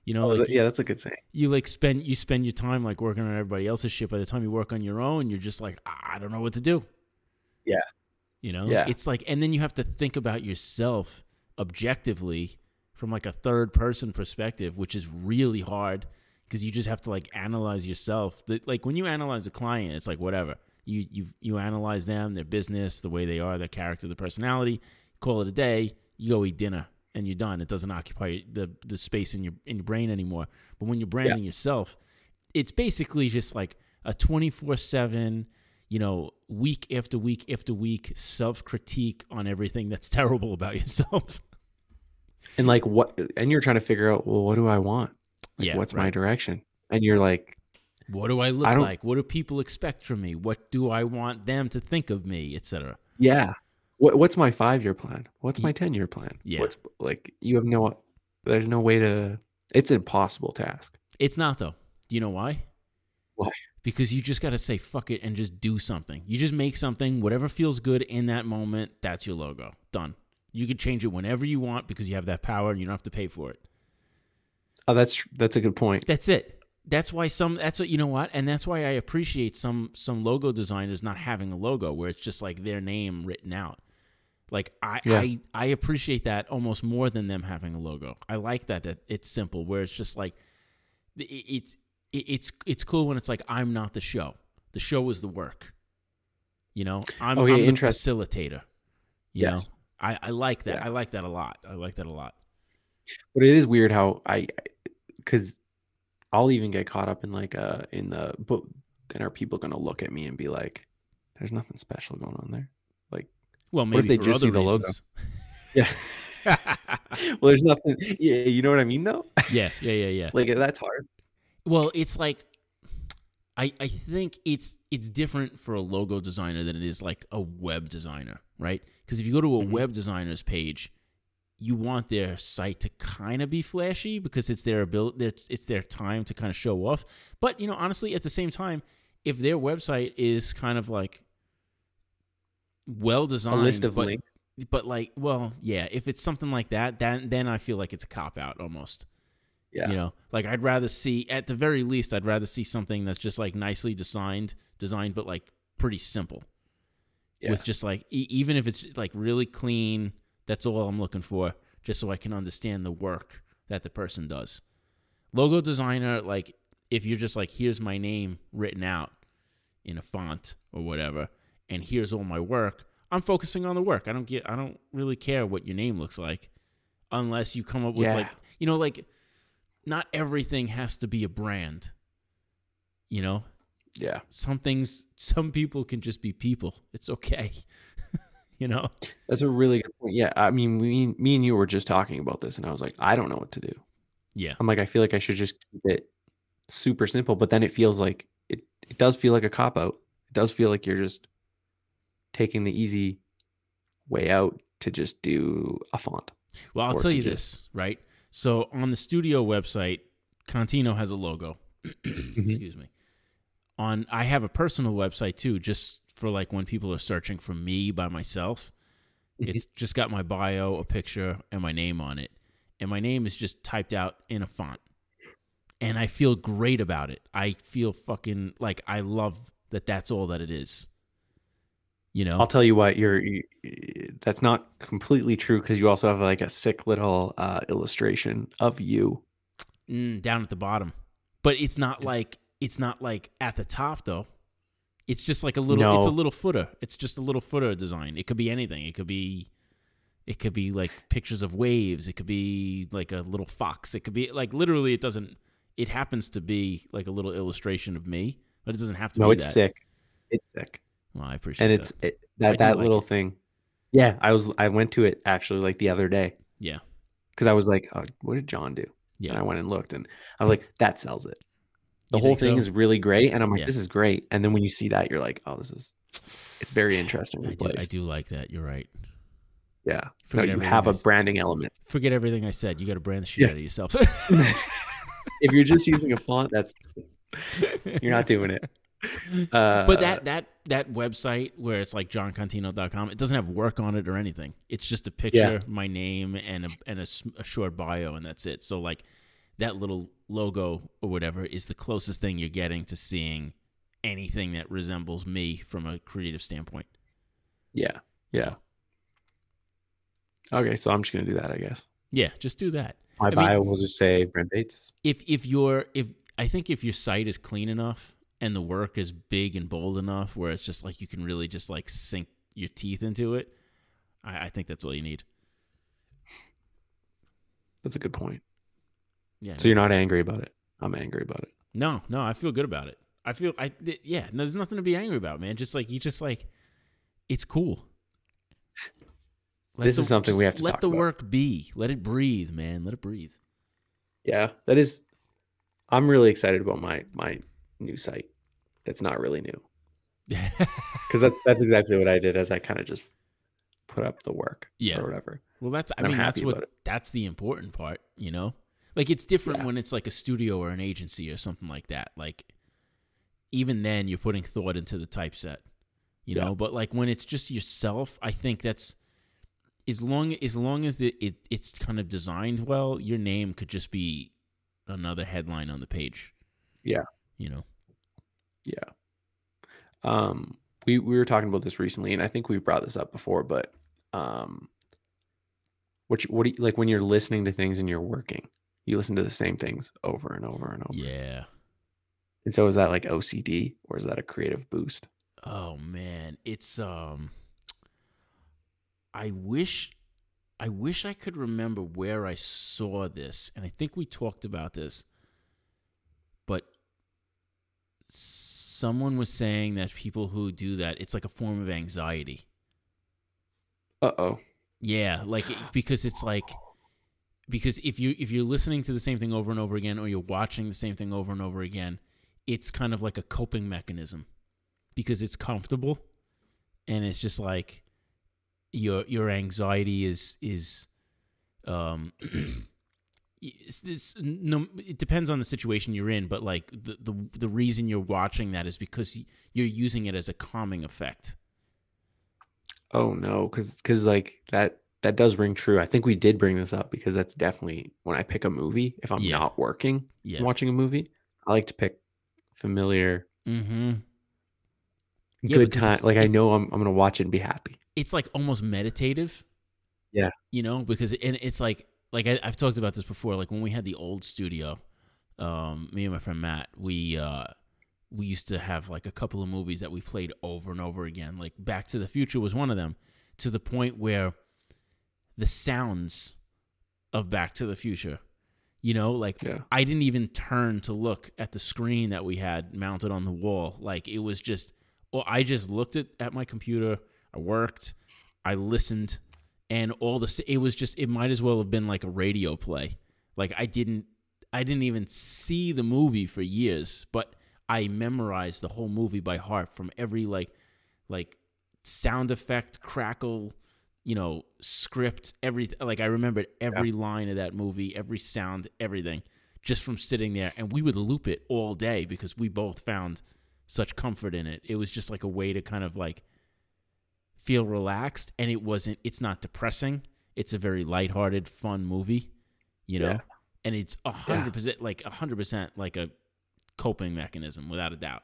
You know, Oh, like yeah, that's a good saying. you like spend you spend your time like working on everybody else's shit. By the time you work on your own, you're just like "Ah, I don't know what to do. Yeah. You know, Yeah. It's like, and then you have to think about yourself objectively from like a third person perspective, which is really hard because you just have to like analyze yourself. Like when you analyze a client, it's like whatever you you you analyze them, their business, the way they are, their character, the personality. Call it a day. You go eat dinner and you're done. It doesn't occupy the the space in your in your brain anymore. But when you're branding yourself, it's basically just like a 24 7 you know week after week after week self-critique on everything that's terrible about yourself And like what and you're trying to figure out, well, what do I want? Like, Yeah, what's my direction? And you're like, what do i look I like what do people expect from me what do i want them to think of me etc yeah. What what's my five year plan? What's my ten year plan? Yeah. What's like you have no there's no way to it's an impossible task. it's not though do you know why Why? because you just got to say fuck it and just do something you just make something whatever feels good in that moment that's your logo done you can change it whenever you want because you have that power and you don't have to pay for it Oh, that's that's a good point. That's it. That's why some. That's what you know what, and that's why I appreciate some some logo designers not having a logo where it's just like their name written out. Like I Yeah. I I appreciate that almost more than them having a logo. I like that that it's simple where it's just like it, it's it, it's it's cool when it's like I'm not the show. The show is the work. You know, I'm, Okay, I'm the facilitator. You Yes. know, I I like that. Yeah. I like that a lot. I like that a lot. But it is weird how I because I'll even get caught up in like uh in the but then are people gonna look at me and be like, There's nothing special going on there? Well, What maybe if they just see the logo? reasons. Yeah. well there's nothing yeah, you know what I mean though? yeah, yeah, yeah, yeah. like that's hard. Well, it's like I I think it's it's different for a logo designer than it is like a web designer, right? Because if you go to a Mhm. web designer's page, you want their site to kind of be flashy because it's their ability, it's, it's their time to kind of show off. But you know, honestly, at the same time, if their website is kind of like well A designed, list of but, links. but like, well, yeah, if it's something like that, then then I feel like it's a cop out almost. Yeah. You know, like I'd rather see at the very least I'd rather see something that's just like nicely designed, designed but like pretty simple. Yeah. With just like e- even if it's like really clean, that's all I'm looking for just so I can understand the work that the person does. Logo designer like if you're just like here's my name written out in a font or whatever and here's all my work, I'm focusing on the work. I don't get I don't really care what your name looks like unless you come up with Yeah. like you know like not everything has to be a brand. You know, Yeah. some things, some people can just be people. It's okay. you know, That's a really good point. Yeah. I mean we me and you were just talking about this and I was like, I don't know what to do. yeah, I'm like, I feel like I should just keep it super simple, but then it feels like it, it does feel like a cop out. It does feel like you're just taking the easy way out to just do a font. Well, I'll tell you this, right? So on the studio website, Contino has a logo. Excuse me. On I have a personal website too, just for like when people are searching for me by myself. Mhm. It's just got my bio, a picture, and my name on it. And my name is just typed out in a font. And I feel great about it. I feel fucking like I love that that's all that it is. You know? I'll tell you what, you're you, that's not completely true because you also have like a sick little uh, illustration of you. Mm, down at the bottom, but it's not like it's not like at the top though. It's just like a little. It's a little footer. It's just a little footer design. It could be anything. It could be, it could be like pictures of waves. It could be like a little fox. It could be like literally. It doesn't. It happens to be like a little illustration of me, but it doesn't have to No, be it's that. sick. It's sick, Well, I appreciate it. and that. it's it, I that that like little it. thing. Yeah, I was I went to it actually like the other day yeah, because I was like, oh, what did John do? And yeah. I went and looked, and I was like, that sells it. The You whole thing so? is really great, and I'm like, Yeah. this is great. And then when you see that, you're like, oh, this is it's very interesting. I do. I do like that. You're right. Yeah, no, Forget you everything have I a branding element. Forget everything I said. You got to brand the shit Yeah. out of yourself. if you're just using a font, that's you're not doing it. Uh, but that that that website where it's like johncontino.com it doesn't have work on it or anything it's just a picture my name and a and a, a short bio and that's it so like that little logo or whatever is the closest thing you're getting to seeing anything that resembles me from a creative standpoint yeah, yeah. Okay, so I'm just gonna do that, I guess. yeah just do that My mean- bio will just say Brent Bates. if if your if I think if your site is clean enough and the work is big and bold enough where it's just like you can really just like sink your teeth into it, I, I think that's all you need. That's a good point. Yeah. So you're not angry about it. I'm angry about it. no, no, I feel good about it. I feel I th- yeah. No, there's nothing to be angry about, man. Just like you, just like it's cool. Let This is something we have to let the about. work be. Let it breathe, man. Let it breathe. Yeah, that is. I'm really excited about my my new site. That's not really new because that's that's exactly what I did. As I kind of just put up the work, Yeah. or whatever. Well, that's I And mean that's what that's the important part, you know. Like it's different Yeah. when it's like a studio or an agency or something like that. Like even then you're putting thought into the typeset, you Yeah. know. But like when it's just yourself, I think that's as long as long as it, it it's kind of designed well, your name could just be another headline on the page. Yeah. you know. Yeah. Um, we we were talking about this recently, and I think we brought this up before, but um, what you, what do you, like when you're listening to things and you're working, you listen to the same things over and over and over. Yeah. And so is that like OCD or is that a creative boost? Oh man, it's um I wish I wish I could remember where I saw this and I think we talked about this. But someone was saying that people who do that it's like a form of anxiety. Uh oh. Yeah, like it- because it's like because if you if you're listening to the same thing over and over again or you're watching the same thing over and over again, it's kind of like a coping mechanism because it's comfortable and it's just like your your anxiety is is um it's, it's, no it depends on the situation you're in but like the, the the reason you're watching that is because you're using it as a calming effect Oh no, because because like that that does ring true. I think we did bring this up because that's definitely when I pick a movie. If I'm Yeah. not working, yeah watching a movie, I like to pick familiar, mm-hmm Yeah, good time. Like I know I'm I'm gonna watch it and be happy. it's like almost meditative. Yeah. You know, because and it's like like I, I've talked about this before. Like when we had the old studio, um, me and my friend Matt, we uh, we used to have like a couple of movies that we played over and over again. Like Back to the Future was one of them, to the point where the sounds of Back to the Future, you know, like Yeah. I didn't even turn to look at the screen that we had mounted on the wall. Like it was just, well, I just looked at, at my computer. I worked, I listened, and all the it was just it might as well have been like a radio play. Like I didn't I didn't even see the movie for years, but I memorized the whole movie by heart from every like like sound effect, crackle, you know, script, everything. Like I remembered every line of that movie, every sound, everything, just from sitting there. And we would loop it all day because we both found such comfort in it. It was just like a way to kind of like feel relaxed, and it wasn't. It's not depressing. It's a very lighthearted, fun movie, you know. Yeah. And it's a hundred percent like a hundred percent like a coping mechanism, without a doubt.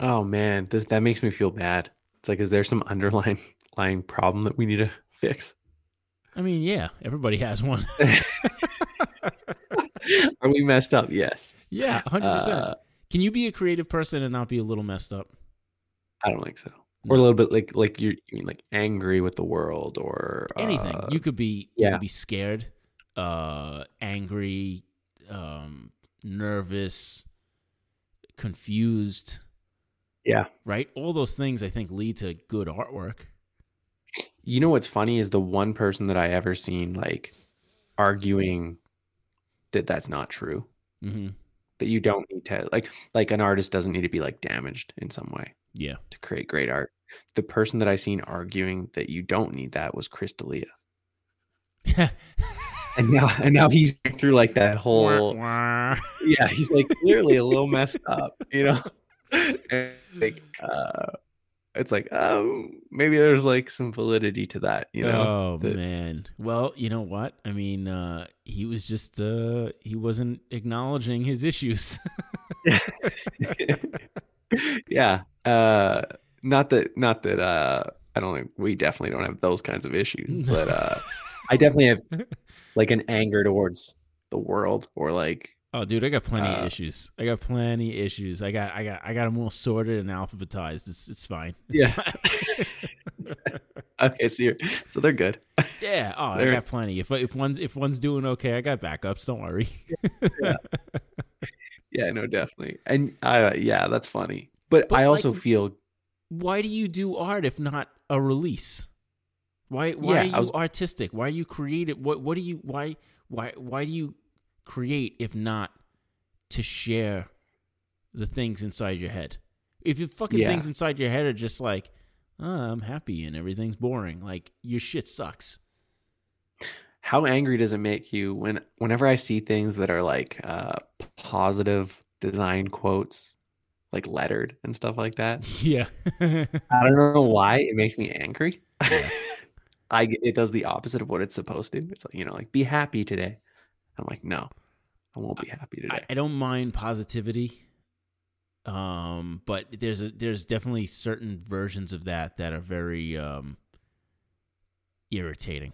Oh man, this that makes me feel bad. It's like, is there some underlying underlying problem that we need to fix? I mean, yeah, everybody has one. Are we messed up? Yes. yeah, hundred percent. Uh, Can you be a creative person and not be a little messed up? I don't think so. Or a little bit like like you're you mean like angry with the world or Anything. uh, you could be. You yeah. could be scared, uh, angry, um, nervous, confused. Yeah. Right. All those things I think lead to good artwork. You know what's funny is the one person that I ever seen like arguing that that's not true. hmm That you don't need to like like an artist doesn't need to be like damaged in some way Yeah. to create great art. The person that I seen arguing that you don't need that was Chris D'Elia. And now and now he's through like that whole yeah, he's like clearly a little messed up, you know. And, like uh it's like oh maybe there's like some validity to that, you know. oh that- man. Well, you know what? I mean, uh, he was just uh, he wasn't acknowledging his issues. yeah. Uh not that not that uh I don't think we definitely don't have those kinds of issues, but uh I definitely have like an anger towards the world or like oh, dude, I got plenty of Uh, issues. I got plenty of issues. I got I got I got them all sorted and alphabetized. It's it's fine. It's Yeah. fine. okay, so you're so they're good. yeah. Oh, I They're- got plenty. If if one's if one's doing okay, I got backups. Don't worry. Yeah, no, definitely. And uh yeah, that's funny. But, But, I also like, feel why do you do art if not a release? Why why Yeah, are you was- artistic? Why are you creative? What what do you why why why do you create if not to share the things inside your head? If your fucking Yeah. things inside your head are just like, oh, I'm happy and everything's boring, like your shit sucks. how angry does it make you when whenever I see things that are like uh positive design quotes like lettered and stuff like that? Yeah. I don't know why it makes me angry. Yeah. I it does the opposite of what it's supposed to. It's like, you know, like be happy today. I'm like, no. I won't be happy today. I don't mind positivity. Um, but there's a there's definitely certain versions of that that are very um irritating.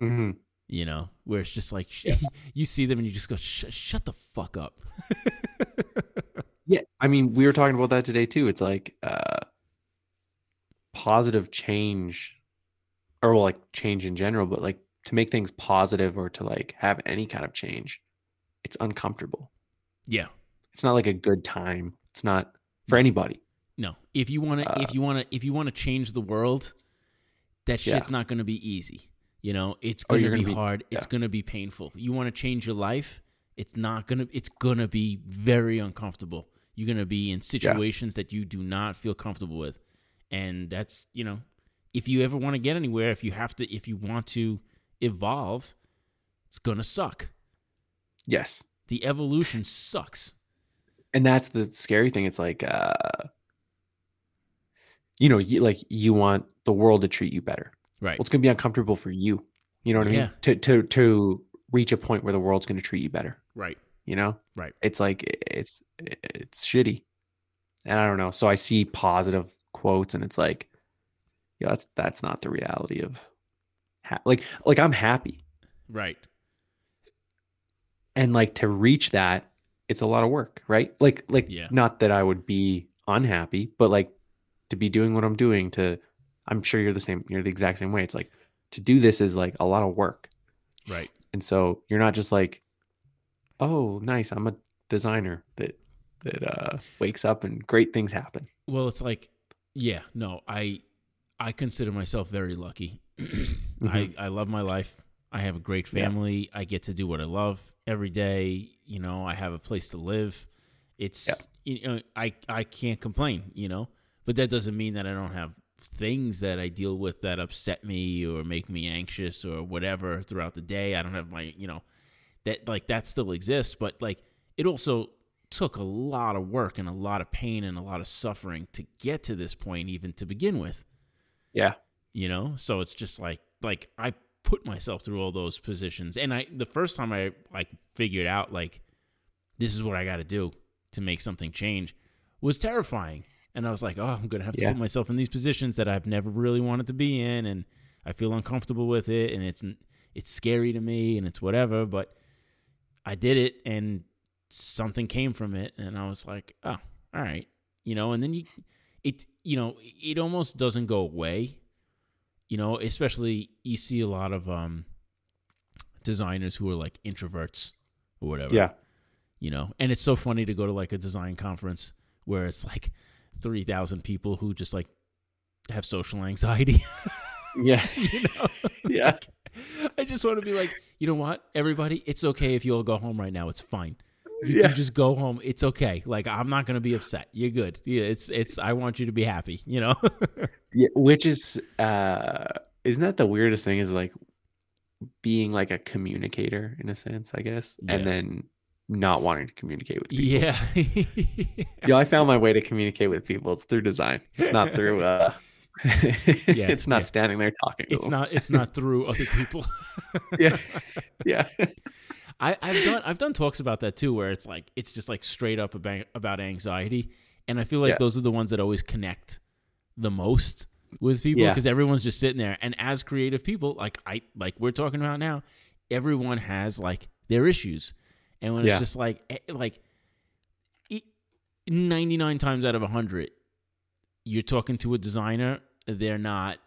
Mhm. You know, where it's just like you see them and you just go, "Sh- "Shut the fuck up." Yeah, I mean, we were talking about that today too. It's like uh positive change or well, like change in general, but like to make things positive or to like have any kind of change, it's uncomfortable. yeah. It's not like a good time. It's not for anybody. No. If you want to, Uh, if you want to, if you want to change the world, that Yeah. shit's not going to be easy. You know, it's going to be be- hard. It's going to be painful. You want to change your life, it's not going to. It's going to be very uncomfortable. You're going to be in situations that you do not feel comfortable with, and that's you know, if you ever want to get anywhere, if you have to, if you want to evolve, it's going to suck. Yes. The evolution sucks. and that's the scary thing it's like uh you know you like you want the world to treat you better Right. well it's going to be uncomfortable for you you know what i Yeah. mean to to to reach a point where the world's going to treat you better Right. You know Right. it's like it's it's shitty and i don't know so i see positive quotes and it's like yeah that's that's not the reality of ha- like like i'm happy Right. and like to reach that it's a lot of work right like like Yeah. not that i would be unhappy but like to be doing what i'm doing to i'm sure you're the same you're the exact same way it's like to do this is like a lot of work Right. and so you're not just like oh nice i'm a designer that that uh wakes up and great things happen Well, it's like, yeah, no, I I consider myself very lucky. I I love my life. I have a great Mm-hmm. Yeah. family. I get to do what I love every day. You know, I have a place to live. It's Yeah. you know, I I can't complain. You know, but that doesn't mean that I don't have things that I deal with that upset me or make me anxious or whatever throughout the day. I don't have my you know that like that still exists, but like it also took a lot of work and a lot of pain and a lot of suffering to get to this point even to begin with. Yeah. You know? So it's just like like i put myself through all those positions. And i the first time i like figured out like this is what i got to do to make something change was terrifying. And I was like, oh, I'm gonna have to Yeah. put myself in these positions that I've never really wanted to be in, and I feel uncomfortable with it, and it's it's scary to me, and it's whatever. But I did it, and something came from it, and I was like, oh, all right, you know. And then you, it, you know, it almost doesn't go away, you know. Especially you see a lot of um designers who are like introverts or whatever Yeah. you know and it's so funny to go to like a design conference where it's like 3000 people who just like have social anxiety Yeah. you know yeah. I just want to be like you know what everybody? It's okay if you all go home right now. It's fine. You Yeah. can just go home. It's okay. Like i'm not gonna be upset. You're good. Yeah it's it's i want you to be happy you know? Yeah, which is uh isn't that the weirdest thing is like being like a communicator in a sense, I guess, and then not wanting to communicate with people. yeah. Yeah, I found my way to communicate with people. It's through design. It's not through uh it's not yeah. standing there talking to it's them. not it's not through other people Yeah. Yeah. I, I've done I've done talks about that too, where it's like it's just like straight up about about anxiety, and I feel like Yeah. those are the ones that always connect the most with people Yeah. because everyone's just sitting there, and as creative people, like I like we're talking about now, everyone has like their issues, and when Yeah. it's just like eh, like ninety nine times out of hundred, you're talking to a designer, they're not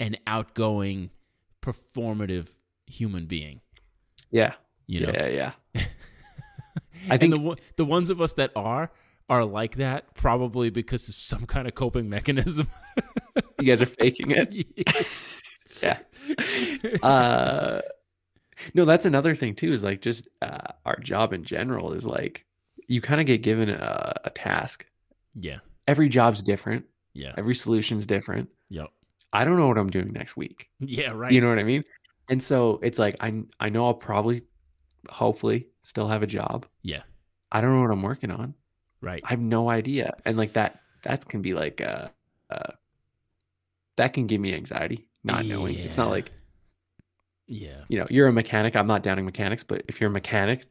an outgoing, performative human being. Yeah. You know, Yeah, yeah. I think the the ones of us that are are like that probably because of some kind of coping mechanism. You guys are faking it. Yeah. Uh no, that's another thing too, is like just uh our job in general is like you kind of get given a, a task. yeah, Every job's different. Yeah, Every solution's different. yep, I don't know what I'm doing next week. yeah, right. You know what I mean? And so it's like I I know I'll probably hopefully still have a job. yeah, I don't know what I'm working on. right. I have no idea. And like that that can be like uh uh that can give me anxiety not knowing. It's not like, yeah, you know, you're a mechanic. I'm not downing mechanics, but if you're a mechanic,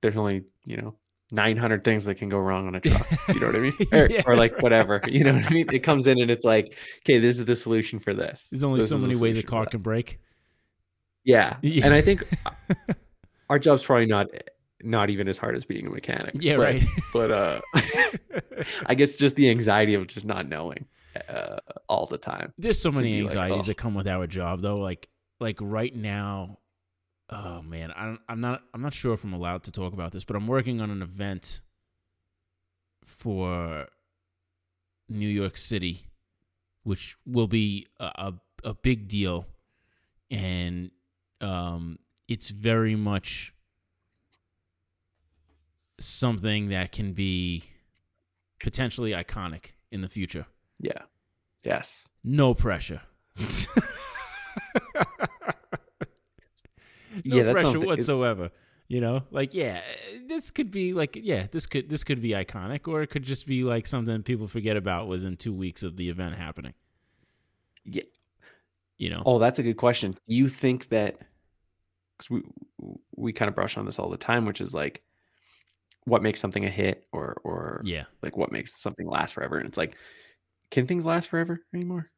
there's only, you know, 900 things that can go wrong on a truck. You know what I mean? Or, Yeah. or like whatever. You know what I mean? It comes in and it's like, okay, this is the solution for this. There's only This so many ways a car can break. Yeah. Yeah. And I think our job's probably not not even as hard as being a mechanic. Yeah, but, right. But uh I guess just the anxiety of just not knowing uh, all the time. There's so many be like, anxieties oh. that come with our job, though. Like, like right now, oh man, I I'm not, I'm not sure if I'm allowed to talk about this, but I'm working on an event for New York City, which will be a, a, a big deal, and um, it's very much something that can be potentially iconic in the future. Yeah. Yes. No pressure. no Yeah, pressure it's- whatsoever. You know, like yeah, this could be like yeah, this could this could be iconic, or it could just be like something people forget about within two weeks of the event happening. Yeah. You know, Oh, that's a good question. Do you think that cuz we we kind of brush on this all the time, which is like what makes something a hit or or yeah, like what makes something last forever? And it's like can things last forever anymore?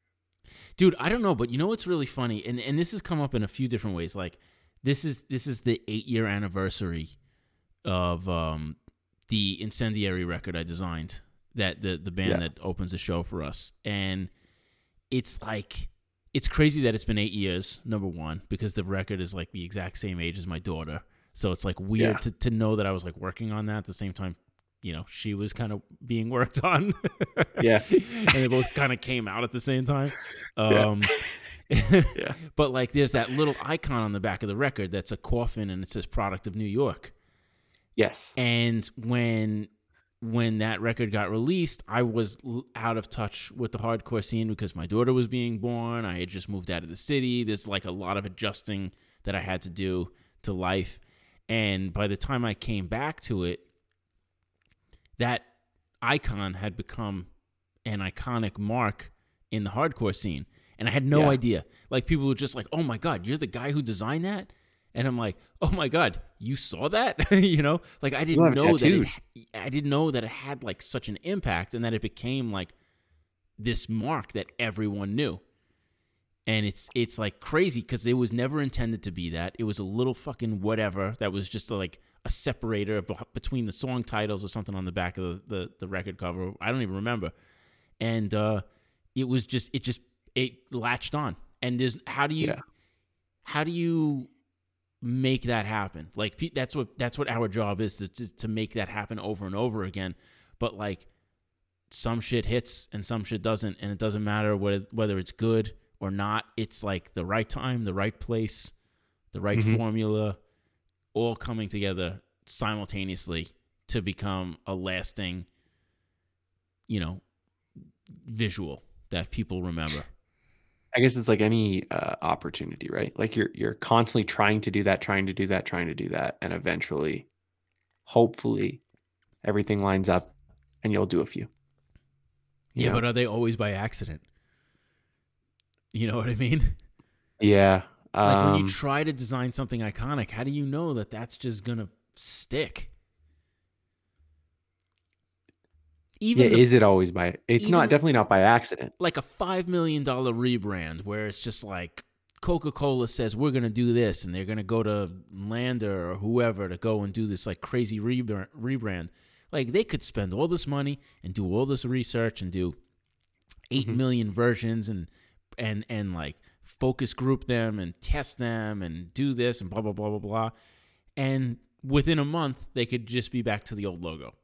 dude. I don't know, but you know what's really funny, and and this has come up in a few different ways. Like this is this is the eight year anniversary of um the incendiary record I designed that the the band Yeah. that opens the show for us, and it's like it's crazy that it's been eight years. Number one, because the record is like the exact same age as my daughter, so it's like weird Yeah. to to know that I was like working on that at the same time. You know, she was kind of being worked on. Yeah. and they both kind of came out at the same time. Um, Yeah. But like, there's that little icon on the back of the record that's a coffin, and it says "Product of New York." Yes. And when when that record got released, I was out of touch with the hardcore scene because my daughter was being born. I had just moved out of the city. There's like a lot of adjusting that I had to do to life. And by the time I came back to it, that icon had become an iconic mark in the hardcore scene. And I had no Yeah. idea. Like people were just like, "Oh my god, you're the guy who designed that?" and I'm like, oh my god, you saw that? you know, like I didn't know that. It. I didn't know that it had like such an impact, and that it became like this mark that everyone knew. And it's it's like crazy because it was never intended to be that. It was a little fucking whatever that was just like a separator between the song titles or something on the back of the, the, the record cover. I don't even remember. And uh, it was just it just it latched on. And there's how do you Yeah. how do you make that happen? Like that's what that's what our job is to, to to make that happen over and over again. But like some shit hits and some shit doesn't, and it doesn't matter whether whether it's good or not. It's like the right time, the right place, the right Mhm. formula, all coming together simultaneously to become a lasting, you know, visual that people remember. I guess it's like any uh, opportunity, right? Like you're you're constantly trying to do that, trying to do that, trying to do that, and eventually, hopefully, everything lines up, and you'll do a few. You Yeah, know? but are they always by accident? You know what I mean? yeah, Like when um, you try to design something iconic, how do you know that that's just gonna stick? Yeah, the- is it always by? It's even- not definitely not by accident. like a five million dollar rebrand where it's just like Coca Cola says we're gonna do this, and they're gonna go to Landor or whoever to go and do this like crazy rebr- rebrand. Like they could spend all this money and do all this research and do eight Mhm. million versions and and and like focus group them and test them and do this and blah blah blah blah blah. And within a month, they could just be back to the old logo.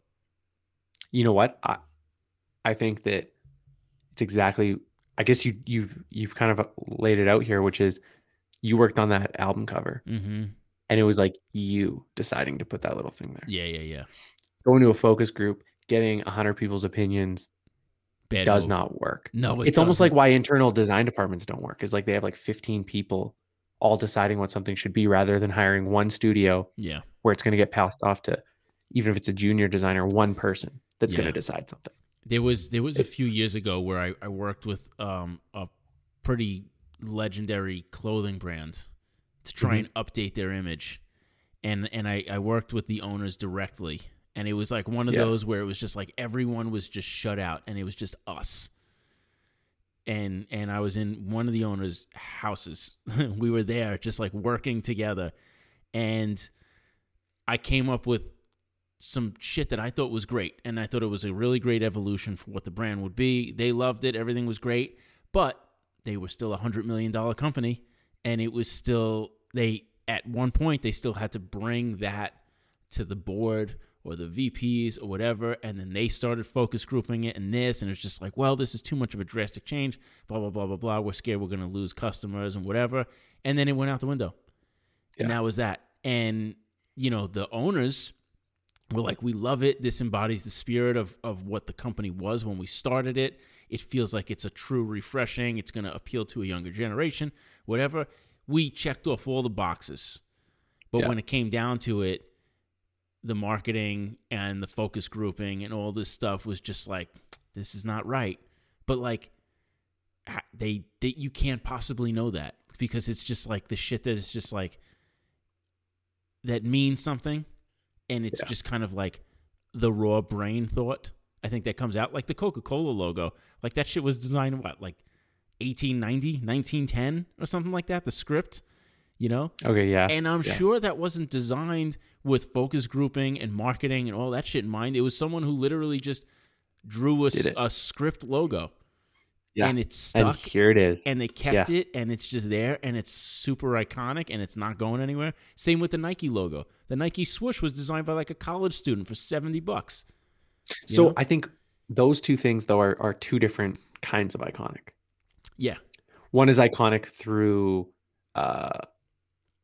You know what? I I think that it's exactly. I guess you you've you've kind of laid it out here, which is you worked on that album cover, Mm-hmm. and it was like you deciding to put that little thing there. Yeah, yeah, yeah. Going to a focus group, getting a hundred people's opinions Bad does move. not work. No, it it's almost like why internal design departments don't work. Is like they have like 15 people all deciding what something should be rather than hiring one studio yeah. where it's going to get passed off to even if it's a junior designer, one person that's going to decide something. There was there was a few years ago where I, I worked with um, a pretty legendary clothing brand to try and update their image, and and I, I worked with the owners directly, and it was like one of Yeah. those where it was just like everyone was just shut out, and it was just us. And and I was in one of the owners' houses. we were there, just like working together, and I came up with some shit that I thought was great, and I thought it was a really great evolution for what the brand would be. They loved it, everything was great, but they were still a hundred million dollar company, and it was still they at one point they still had to bring that to the board or the VPs or whatever, and then they started focus grouping it and this, and it's just like, well, this is too much of a drastic change, blah blah blah blah blah. We're scared we're gonna lose customers and whatever, and then it went out the window, and that was that. And you know the owners we're like we love it. This embodies the spirit of of what the company was when we started it. It feels like it's a true refreshing. It's going to appeal to a younger generation whatever. We checked off all the boxes. But Yeah. when it came down to it the marketing and the focus grouping and all this stuff was just like this is not right. But like they, they you can't possibly know that because it's just like the shit that is just like that means something and it's Yeah. just kind of like the raw brain thought i think that comes out like the coca-cola logo like that shit was designed what like 1890 1910 or something like that the script you know Okay, yeah. and i'm yeah. sure that wasn't designed with focus grouping and marketing and all that shit in mind it was someone who literally just drew a, s- Did it. a script logo Yeah. and it's and stuck here it is. and they kept it and it's just there and it's super iconic and it's not going anywhere. Same with the Nike logo. The Nike swoosh was designed by like a college student for 70 bucks. So know? I think those two things though are, are two different kinds of iconic. Yeah. One is iconic through uh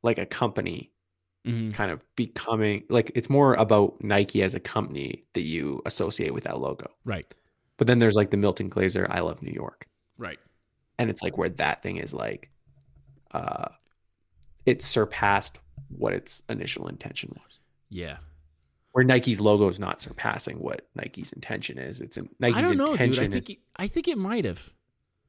like a company hmm kind of becoming like it's more about Nike as a company that you associate with that logo. Right. But then there's like the Milton Glaser I love New York. Right. And it's like where that thing is like uh it surpassed what its initial intention was. Yeah. Where Nike's logo is not surpassing what Nike's intention is. It's in Nike's I don't know, dude. intention I think is it, I think it might have.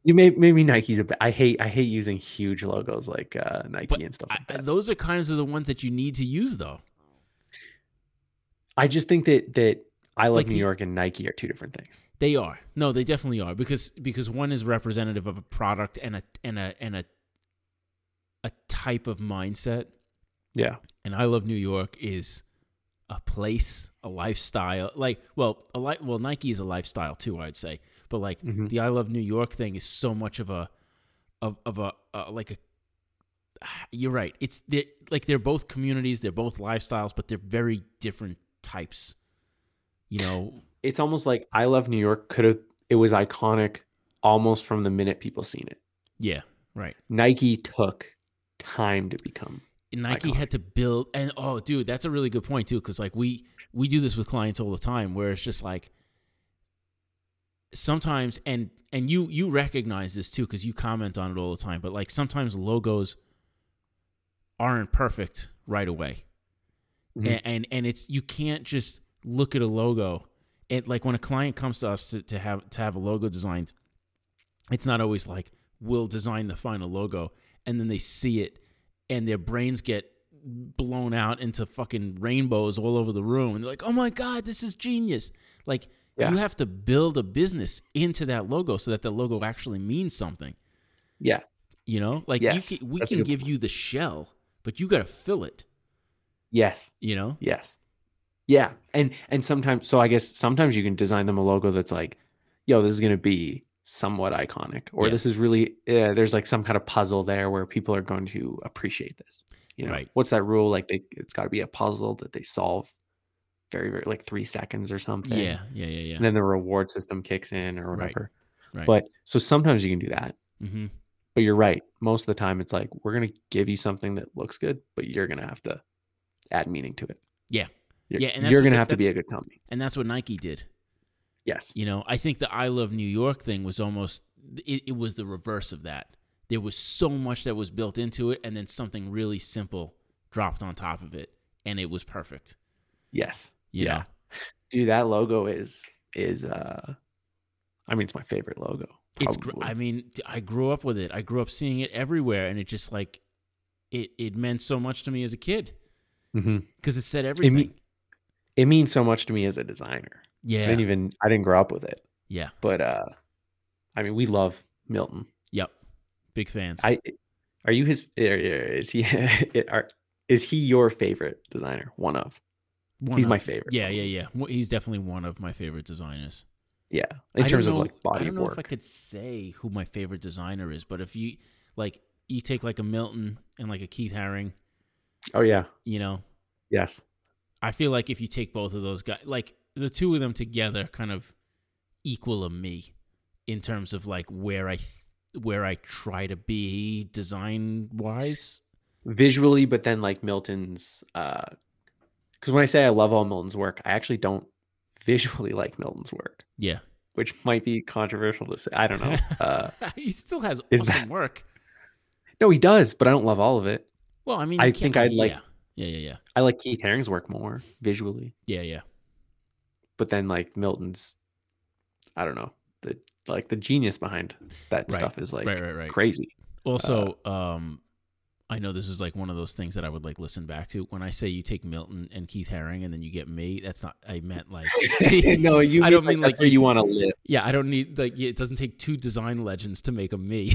You may maybe Nike's a bit. I hate I hate using huge logos like uh, Nike But and stuff I, like that. those are kinds of the ones that you need to use, though. I just think that that I love Like New the- York and Nike are two different things. They are. No, they definitely are because because one is representative of a product and a and a and a a type of mindset. Yeah. And I love New York is a place, a lifestyle. Like, well, a li- well, Nike is a lifestyle too, I'd say. But like Mhm. the I love New York thing is so much of a of of a uh, like a you're right. It's they're, like they're both communities, they're both lifestyles, but they're very different types. You know, It's almost like I love New York could have it was iconic almost from the minute people seen it. yeah, right. Nike took time to become. Nike Iconic. had to build and oh dude, that's a really good point too cuz like we we do this with clients all the time where it's just like sometimes and and you you recognize this too cuz you comment on it all the time, but like sometimes logos aren't perfect right away. Mhm. And, and and it's you can't just look at a logo. It like when a client comes to us to, to have to have a logo designed, it's not always like we'll design the final logo and then they see it and their brains get blown out into fucking rainbows all over the room and they're like, "Oh my god, this is genius." Like Yeah. you have to build a business into that logo so that the logo actually means something. Yeah. You know? Like Yes, you can, we that's can give you the shell, but you got to fill it, Yes. you know? Yes. Yeah. And and sometimes so I guess sometimes you can design them a logo that's like, yo, this is gonna be somewhat iconic. Or Yeah. this is really uh, there's like some kind of puzzle there where people are going to appreciate this. You know, Right. what's that rule? Like they it's gotta be a puzzle that they solve very, very like three seconds or something. Yeah, yeah, yeah, yeah. And then the reward system kicks in or whatever. Right. right. But so sometimes you can do that. hmm But you're right. Most of the time it's like we're gonna give you something that looks good, but you're gonna have to add meaning to it. Yeah. You're, Yeah, and you're gonna the- have to be a good company. And that's what Nike did. Yes. You know, I think the I love New York thing was almost it, it was the reverse of that. There was so much that was built into it and then something really simple dropped on top of it and it was perfect. Yes. You Yeah. know? Dude, that logo is is uh I mean it's my favorite logo. It's gr- I mean, I grew up with it. I grew up seeing it everywhere and it just like it it meant so much to me as a kid Mhm. cuz it said everything. it means so much to me as a designer. Yeah. I didn't even I didn't grow up with it. yeah. But uh I mean we love Milton. Yep. Big fans. I are you his er, er, is he are, is he your favorite designer? One of. One He's of- my favorite. Yeah, yeah, yeah. He's definitely one of my favorite designers. Yeah. In I terms don't of like body I don't know work. if I could say who my favorite designer is, but if you like, you take like a Milton and like a Keith Haring, Oh yeah. you know, Yes. I feel like if you take both of those guys, like the two of them together, kind of equal a me in terms of like where I where I try to be design wise. Visually, but then like Milton's uh because when I say I love all Milton's work, I actually don't visually like Milton's work. Yeah, which might be controversial to say. I don't know. Uh, he still has awesome work. no, he does, but I don't love all of it. Well, I mean, I think I'd like- yeah, yeah, yeah, yeah, I like Keith Haring's work more visually, yeah, yeah. but then like Milton's, I don't know the like the genius behind that Right, stuff is like right, right, right. crazy. Also, um, I know this is like one of those things that I would like listen back to. When I say you take Milton and Keith Haring and then you get me, that's not. I meant like. no, you. I don't mean like where you- you want to live. Yeah, I don't need like. It doesn't take two design legends to make a me.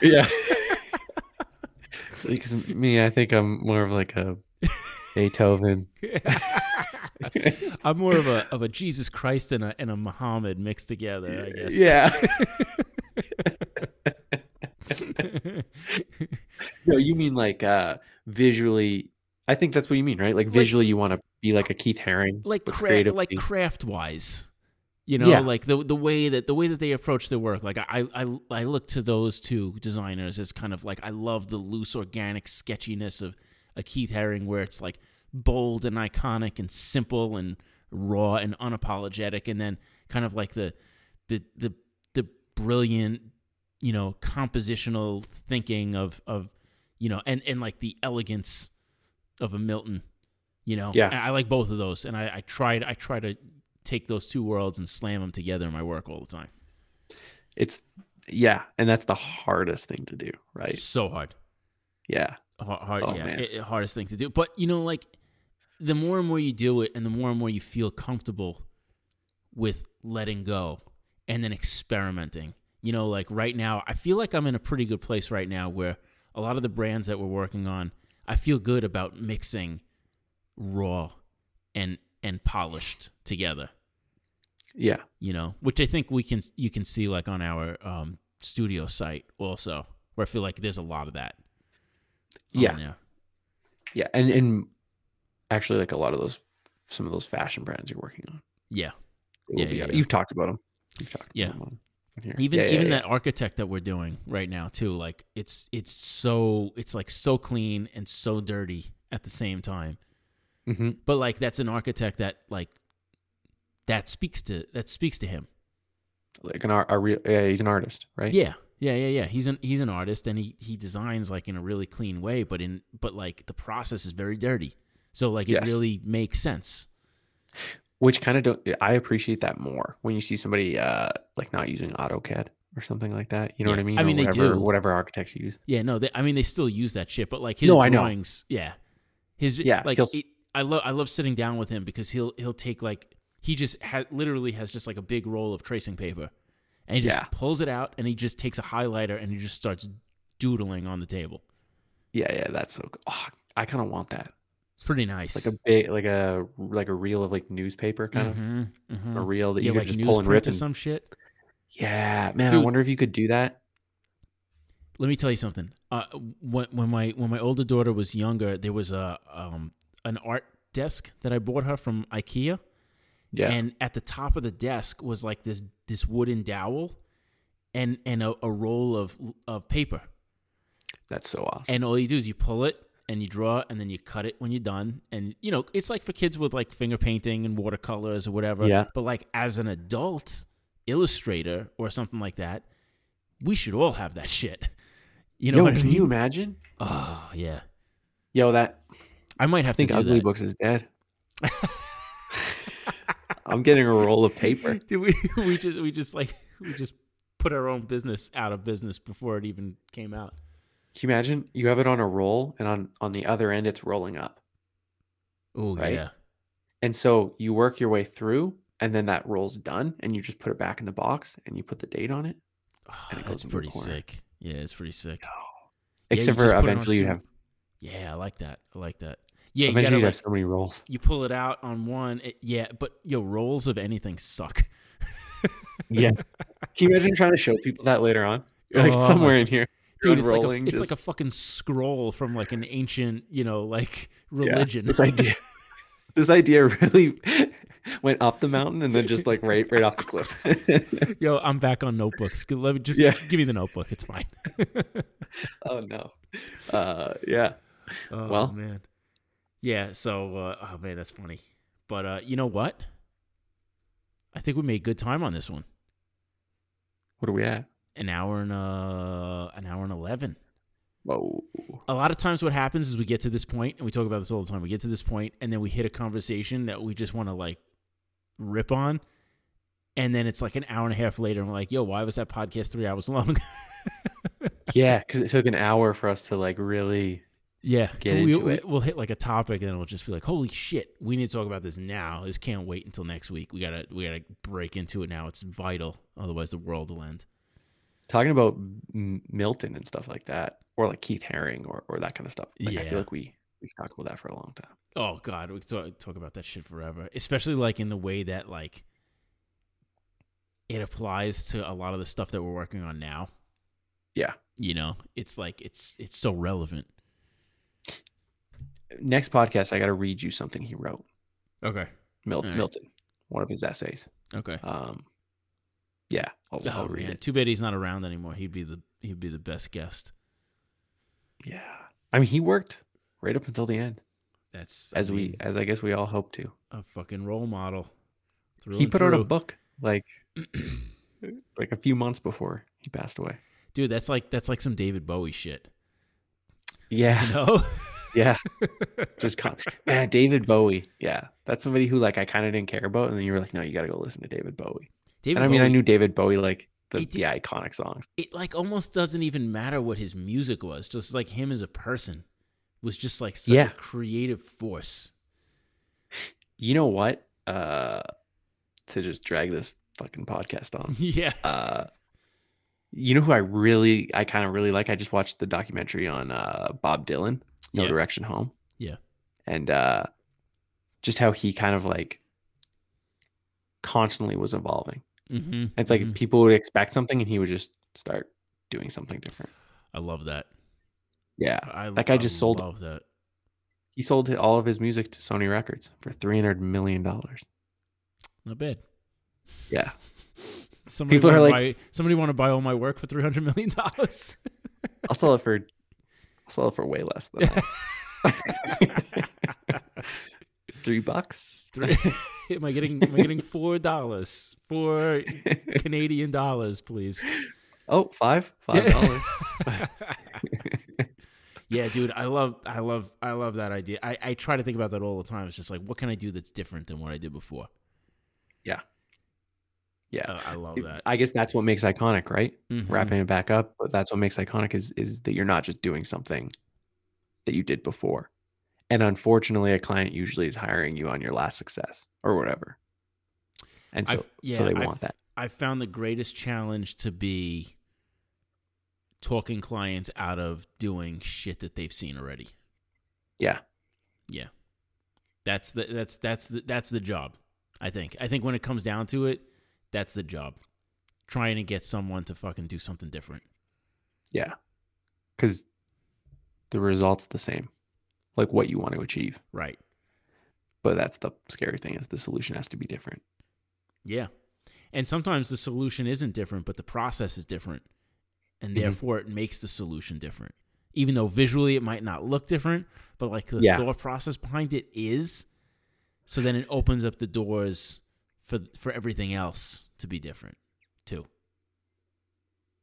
Yeah. because me, I think I'm more of like a Beethoven. I'm more of a of a Jesus Christ and a and a Muhammad mixed together. I guess. Yeah. no, you mean like uh visually. I think that's what you mean, right? Like Like- visually, you want to be like a Keith Haring, like craft like craft wise. you know Yeah. like the the way that the way that they approach their work like I, I i look to those two designers as kind of like i love the loose organic sketchiness of a keith haring where it's like bold and iconic and simple and raw and unapologetic and then kind of like the the the the brilliant you know compositional thinking of of you know and and like the elegance of a milton you know Yeah. And i like both of those and i i tried i try to take those two worlds and slam them together in my work all the time it's Yeah, and that's the hardest thing to do, right? So hard. Yeah. Hard, hard Oh, yeah, it- it- hardest thing to do. But you know, like the more and more you do it, and the more and more you feel comfortable with letting go and then experimenting. You know, like right now, I feel like I'm in a pretty good place right now where a lot of the brands that we're working on, I feel good about mixing raw and and polished together. Yeah. You know, which I think we can you can see like on our um, studio site also, where I feel like there's a lot of that. On Yeah. Yeah. And and actually like a lot of those some of those fashion brands you're working on. Yeah. Yeah, yeah, yeah. You've talked about them. You've talked about Yeah. them on here. even Yeah, yeah, even yeah. that architect that we're doing right now too like it's it's so it's like so clean and so dirty at the same time Mhm. but like that's an architect that like that speaks to that speaks to him like an art a real yeah, he's an artist, right? yeah yeah yeah yeah he's an he's an artist and he he designs like in a really clean way but in but like the process is very dirty so like it Yes. really makes sense Which kind of don't I appreciate that more when you see somebody uh like not using AutoCAD or something like that. You know what I mean? I Or mean, they whatever, do. whatever architects use. Yeah, no, they, I mean they still use that shit, but like his No, I know. drawings, yeah, his Yeah, like it, I love I love sitting down with him because he'll he'll take like he just ha- literally has just like a big roll of tracing paper, and he just Yeah. pulls it out and he just takes a highlighter and he just starts doodling on the table. Yeah, yeah, that's so oh, I kind of want that. It's pretty nice. Like a big like a like a reel of like newspaper kind of Mhm, mhm. a reel that yeah, you like could just pull and rip or and some shit. Yeah, man, I wonder if you could do that. Let me tell you something. Uh, when when my when my older daughter was younger, there was a um an art desk that I bought her from IKEA. Yeah. And at the top of the desk was like this this wooden dowel and and a, a roll of of paper. that's so awesome. And all you do is you pull it and you draw and then you cut it when you're done. And you know, it's like for kids with like finger painting and watercolors or whatever. Yeah. But like as an adult illustrator or something like that, we should all have that shit. You know Yo, what I can mean? you imagine? Oh yeah. Yo, that I might I have think to do Ugly that. Books is dead. I'm getting a roll of paper. Did we we just we just like we just put our own business out of business before it even came out. Can you imagine? You have it on a roll, and on on the other end, it's rolling up. Oh Right? yeah. And so you work your way through, and then that roll's done, and you just put it back in the box, and you put the date on it. Oh, And it goes pretty sick. Yeah, it's pretty sick. Yeah, Except just for put it on eventually you have Yeah, I like that. I like that. Yeah, you eventually gotta you like, have so many rolls. you pull it out on one. It, yeah, but yo, rolls of anything suck. Yeah. Can you imagine trying to show people that later on? You're like Oh somewhere in here, Dude, it's like, a, unrolling it's like a fucking scroll from like an ancient, you know, like yeah, religion. this idea, this idea really went up the mountain and then just like right right off the cliff. Yo, I'm back on notebooks. Let me just Yeah. give me the notebook. It's fine. oh no. Uh, yeah. Oh Well. man. Yeah, so uh, oh man, that's funny. But uh, you know what? I think we made good time on this one. What are we at? An hour and uh an hour and eleven. Whoa. A lot of times what happens is we get to this point and we talk about this all the time. We get to this point and then we hit a conversation that we just want to like rip on. And then it's like an hour and a half later and we're like, yo, why was that podcast three hours long? Yeah, because it took an hour for us to like really. Yeah, Get we, into we, it. We'll hit like a topic, and then we'll just be like, "Holy shit, we need to talk about this now. This can't wait until next week. We gotta, we gotta break into it now. It's vital, otherwise the world will end." Talking about M- Milton and stuff like that, or like Keith Haring or, or that kind of stuff. Like, I feel like we we can talk about that for a long time. Oh God, we could talk, talk about that shit forever. Especially like in the way that like it applies to a lot of the stuff that we're working on now. Yeah. You know, it's like it's it's so relevant. Next podcast, I got to read you something he wrote. Okay. Mil- right. Milton, one of his essays. Okay. Um, yeah, I'll, Oh I'll read man, it. too bad he's not around anymore. He'd be the he'd be the best guest. Yeah, I mean, he worked right up until the end, That's I as we, as I guess we all hope to. a fucking role model. Through he put out a book like like a few months before he passed away. dude. That's like that's like some David Bowie shit. Yeah, You know? yeah. Just con- man, David Bowie. Yeah, that's somebody who like I kind of didn't care about, and then you were like, no, you got to go listen to David Bowie. David and I mean, I knew David Bowie like the, It the iconic songs. it like almost doesn't even matter what his music was. Just like him as a person was just like such Yeah. a creative force. You know what? Uh, to just drag this fucking podcast on. yeah. Uh, you know who I really, I kind of really like. I just watched the documentary on uh, Bob Dylan, No Yeah. Direction Home. Yeah. and uh, just how he kind of like constantly was evolving. Mm-hmm. It's like people would expect something, and he would just start doing something different. I love that. Yeah, I, That guy just I sold- love that. he sold all of his music to Sony Records for three hundred million dollars. Not bad. Yeah. Somebody People are like- buy, somebody want to buy all my work for three hundred million dollars. I'll sell it for, It for way less than that. three bucks. Three, am I getting? Am I getting four dollars? Four Canadian dollars, please. oh, five, five dollars. yeah, dude, I love, I love, I love that idea. I, I try to think about that all the time. It's just like, what can I do that's different than what I did before? yeah. Uh, I love that. I guess that's what makes iconic, right? Mhm. Wrapping it back up, but that's what makes iconic is is that you're not just doing something that you did before. And unfortunately, a client usually is hiring you on your last success or whatever. And so, yeah, so they I've- want that. I found the greatest challenge to be talking clients out of doing shit that they've seen already. Yeah. Yeah. That's the that's that's the that's the job. I think. I think when it comes down to it, that's the job. Trying to get someone to fucking do something different. Yeah. Because the result's the same, like what you want to achieve. Right. But that's the scary thing is the solution has to be different. Yeah. And sometimes the solution isn't different, but the process is different. And Mhm. therefore it makes the solution different. Even though visually it might not look different, but like the Yeah. thought process behind it is. So then it opens up the doors for for everything else to be different too.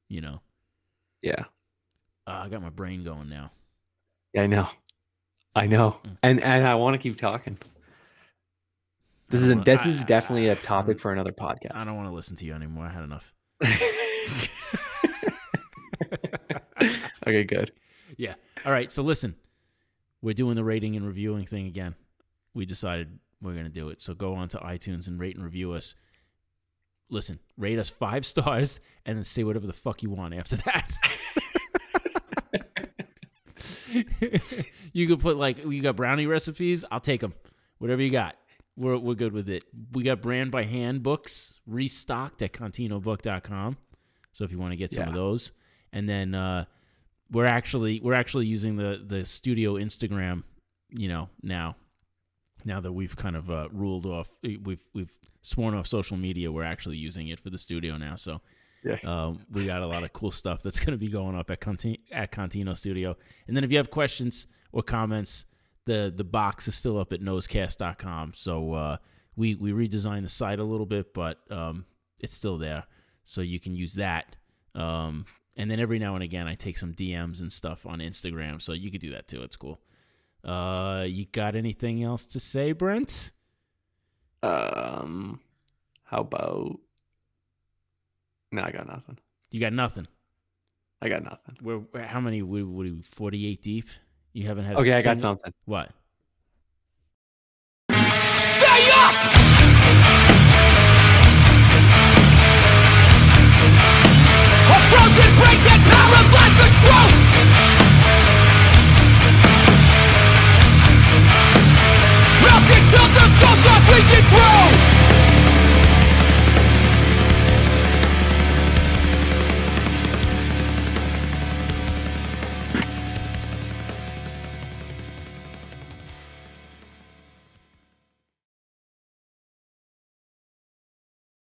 You know. Yeah. Uh, I got my brain going now. Yeah, I know. I know. Mm. And and I want to keep talking. This is a, don't this wanna- is definitely I- a topic for another podcast. I don't want to listen to you anymore. I had enough. okay, good. Yeah. All right. So listen, we're doing the rating and reviewing thing again. We decided we're going to do it. So go on to iTunes and rate and review us. Listen, rate us five stars and then say whatever the fuck you want after that. you could put like you got brownie recipes. I'll take them. Whatever you got, we're we're good with it. We got brand by hand books restocked at continobook.com. So if you want to get some of those, and then uh, we're actually we're actually using the the studio Instagram, you know, now. Now that we've kind of uh, ruled off, we've we've sworn off social media. We're actually using it for the studio now. So Yeah. um, we got a lot of cool stuff that's going to be going up at Conti- at Contino Studio. And then if you have questions or comments, the the box is still up at nosecast.com. So uh, we we redesigned the site a little bit, but um, it's still there, so you can use that. Um, and then every now and again, I take some DMs and stuff on Instagram, so you could do that too. It's cool. Uh, you got anything else to say, Brent? Um, how about? No, I got nothing. You got nothing. I got nothing. We're, we're- how many? What, are we? Forty-eight deep. You haven't had. a Okay, I got something. What? Stay up! A frozen break that paralyzed the truth! Melting till the not leaking through!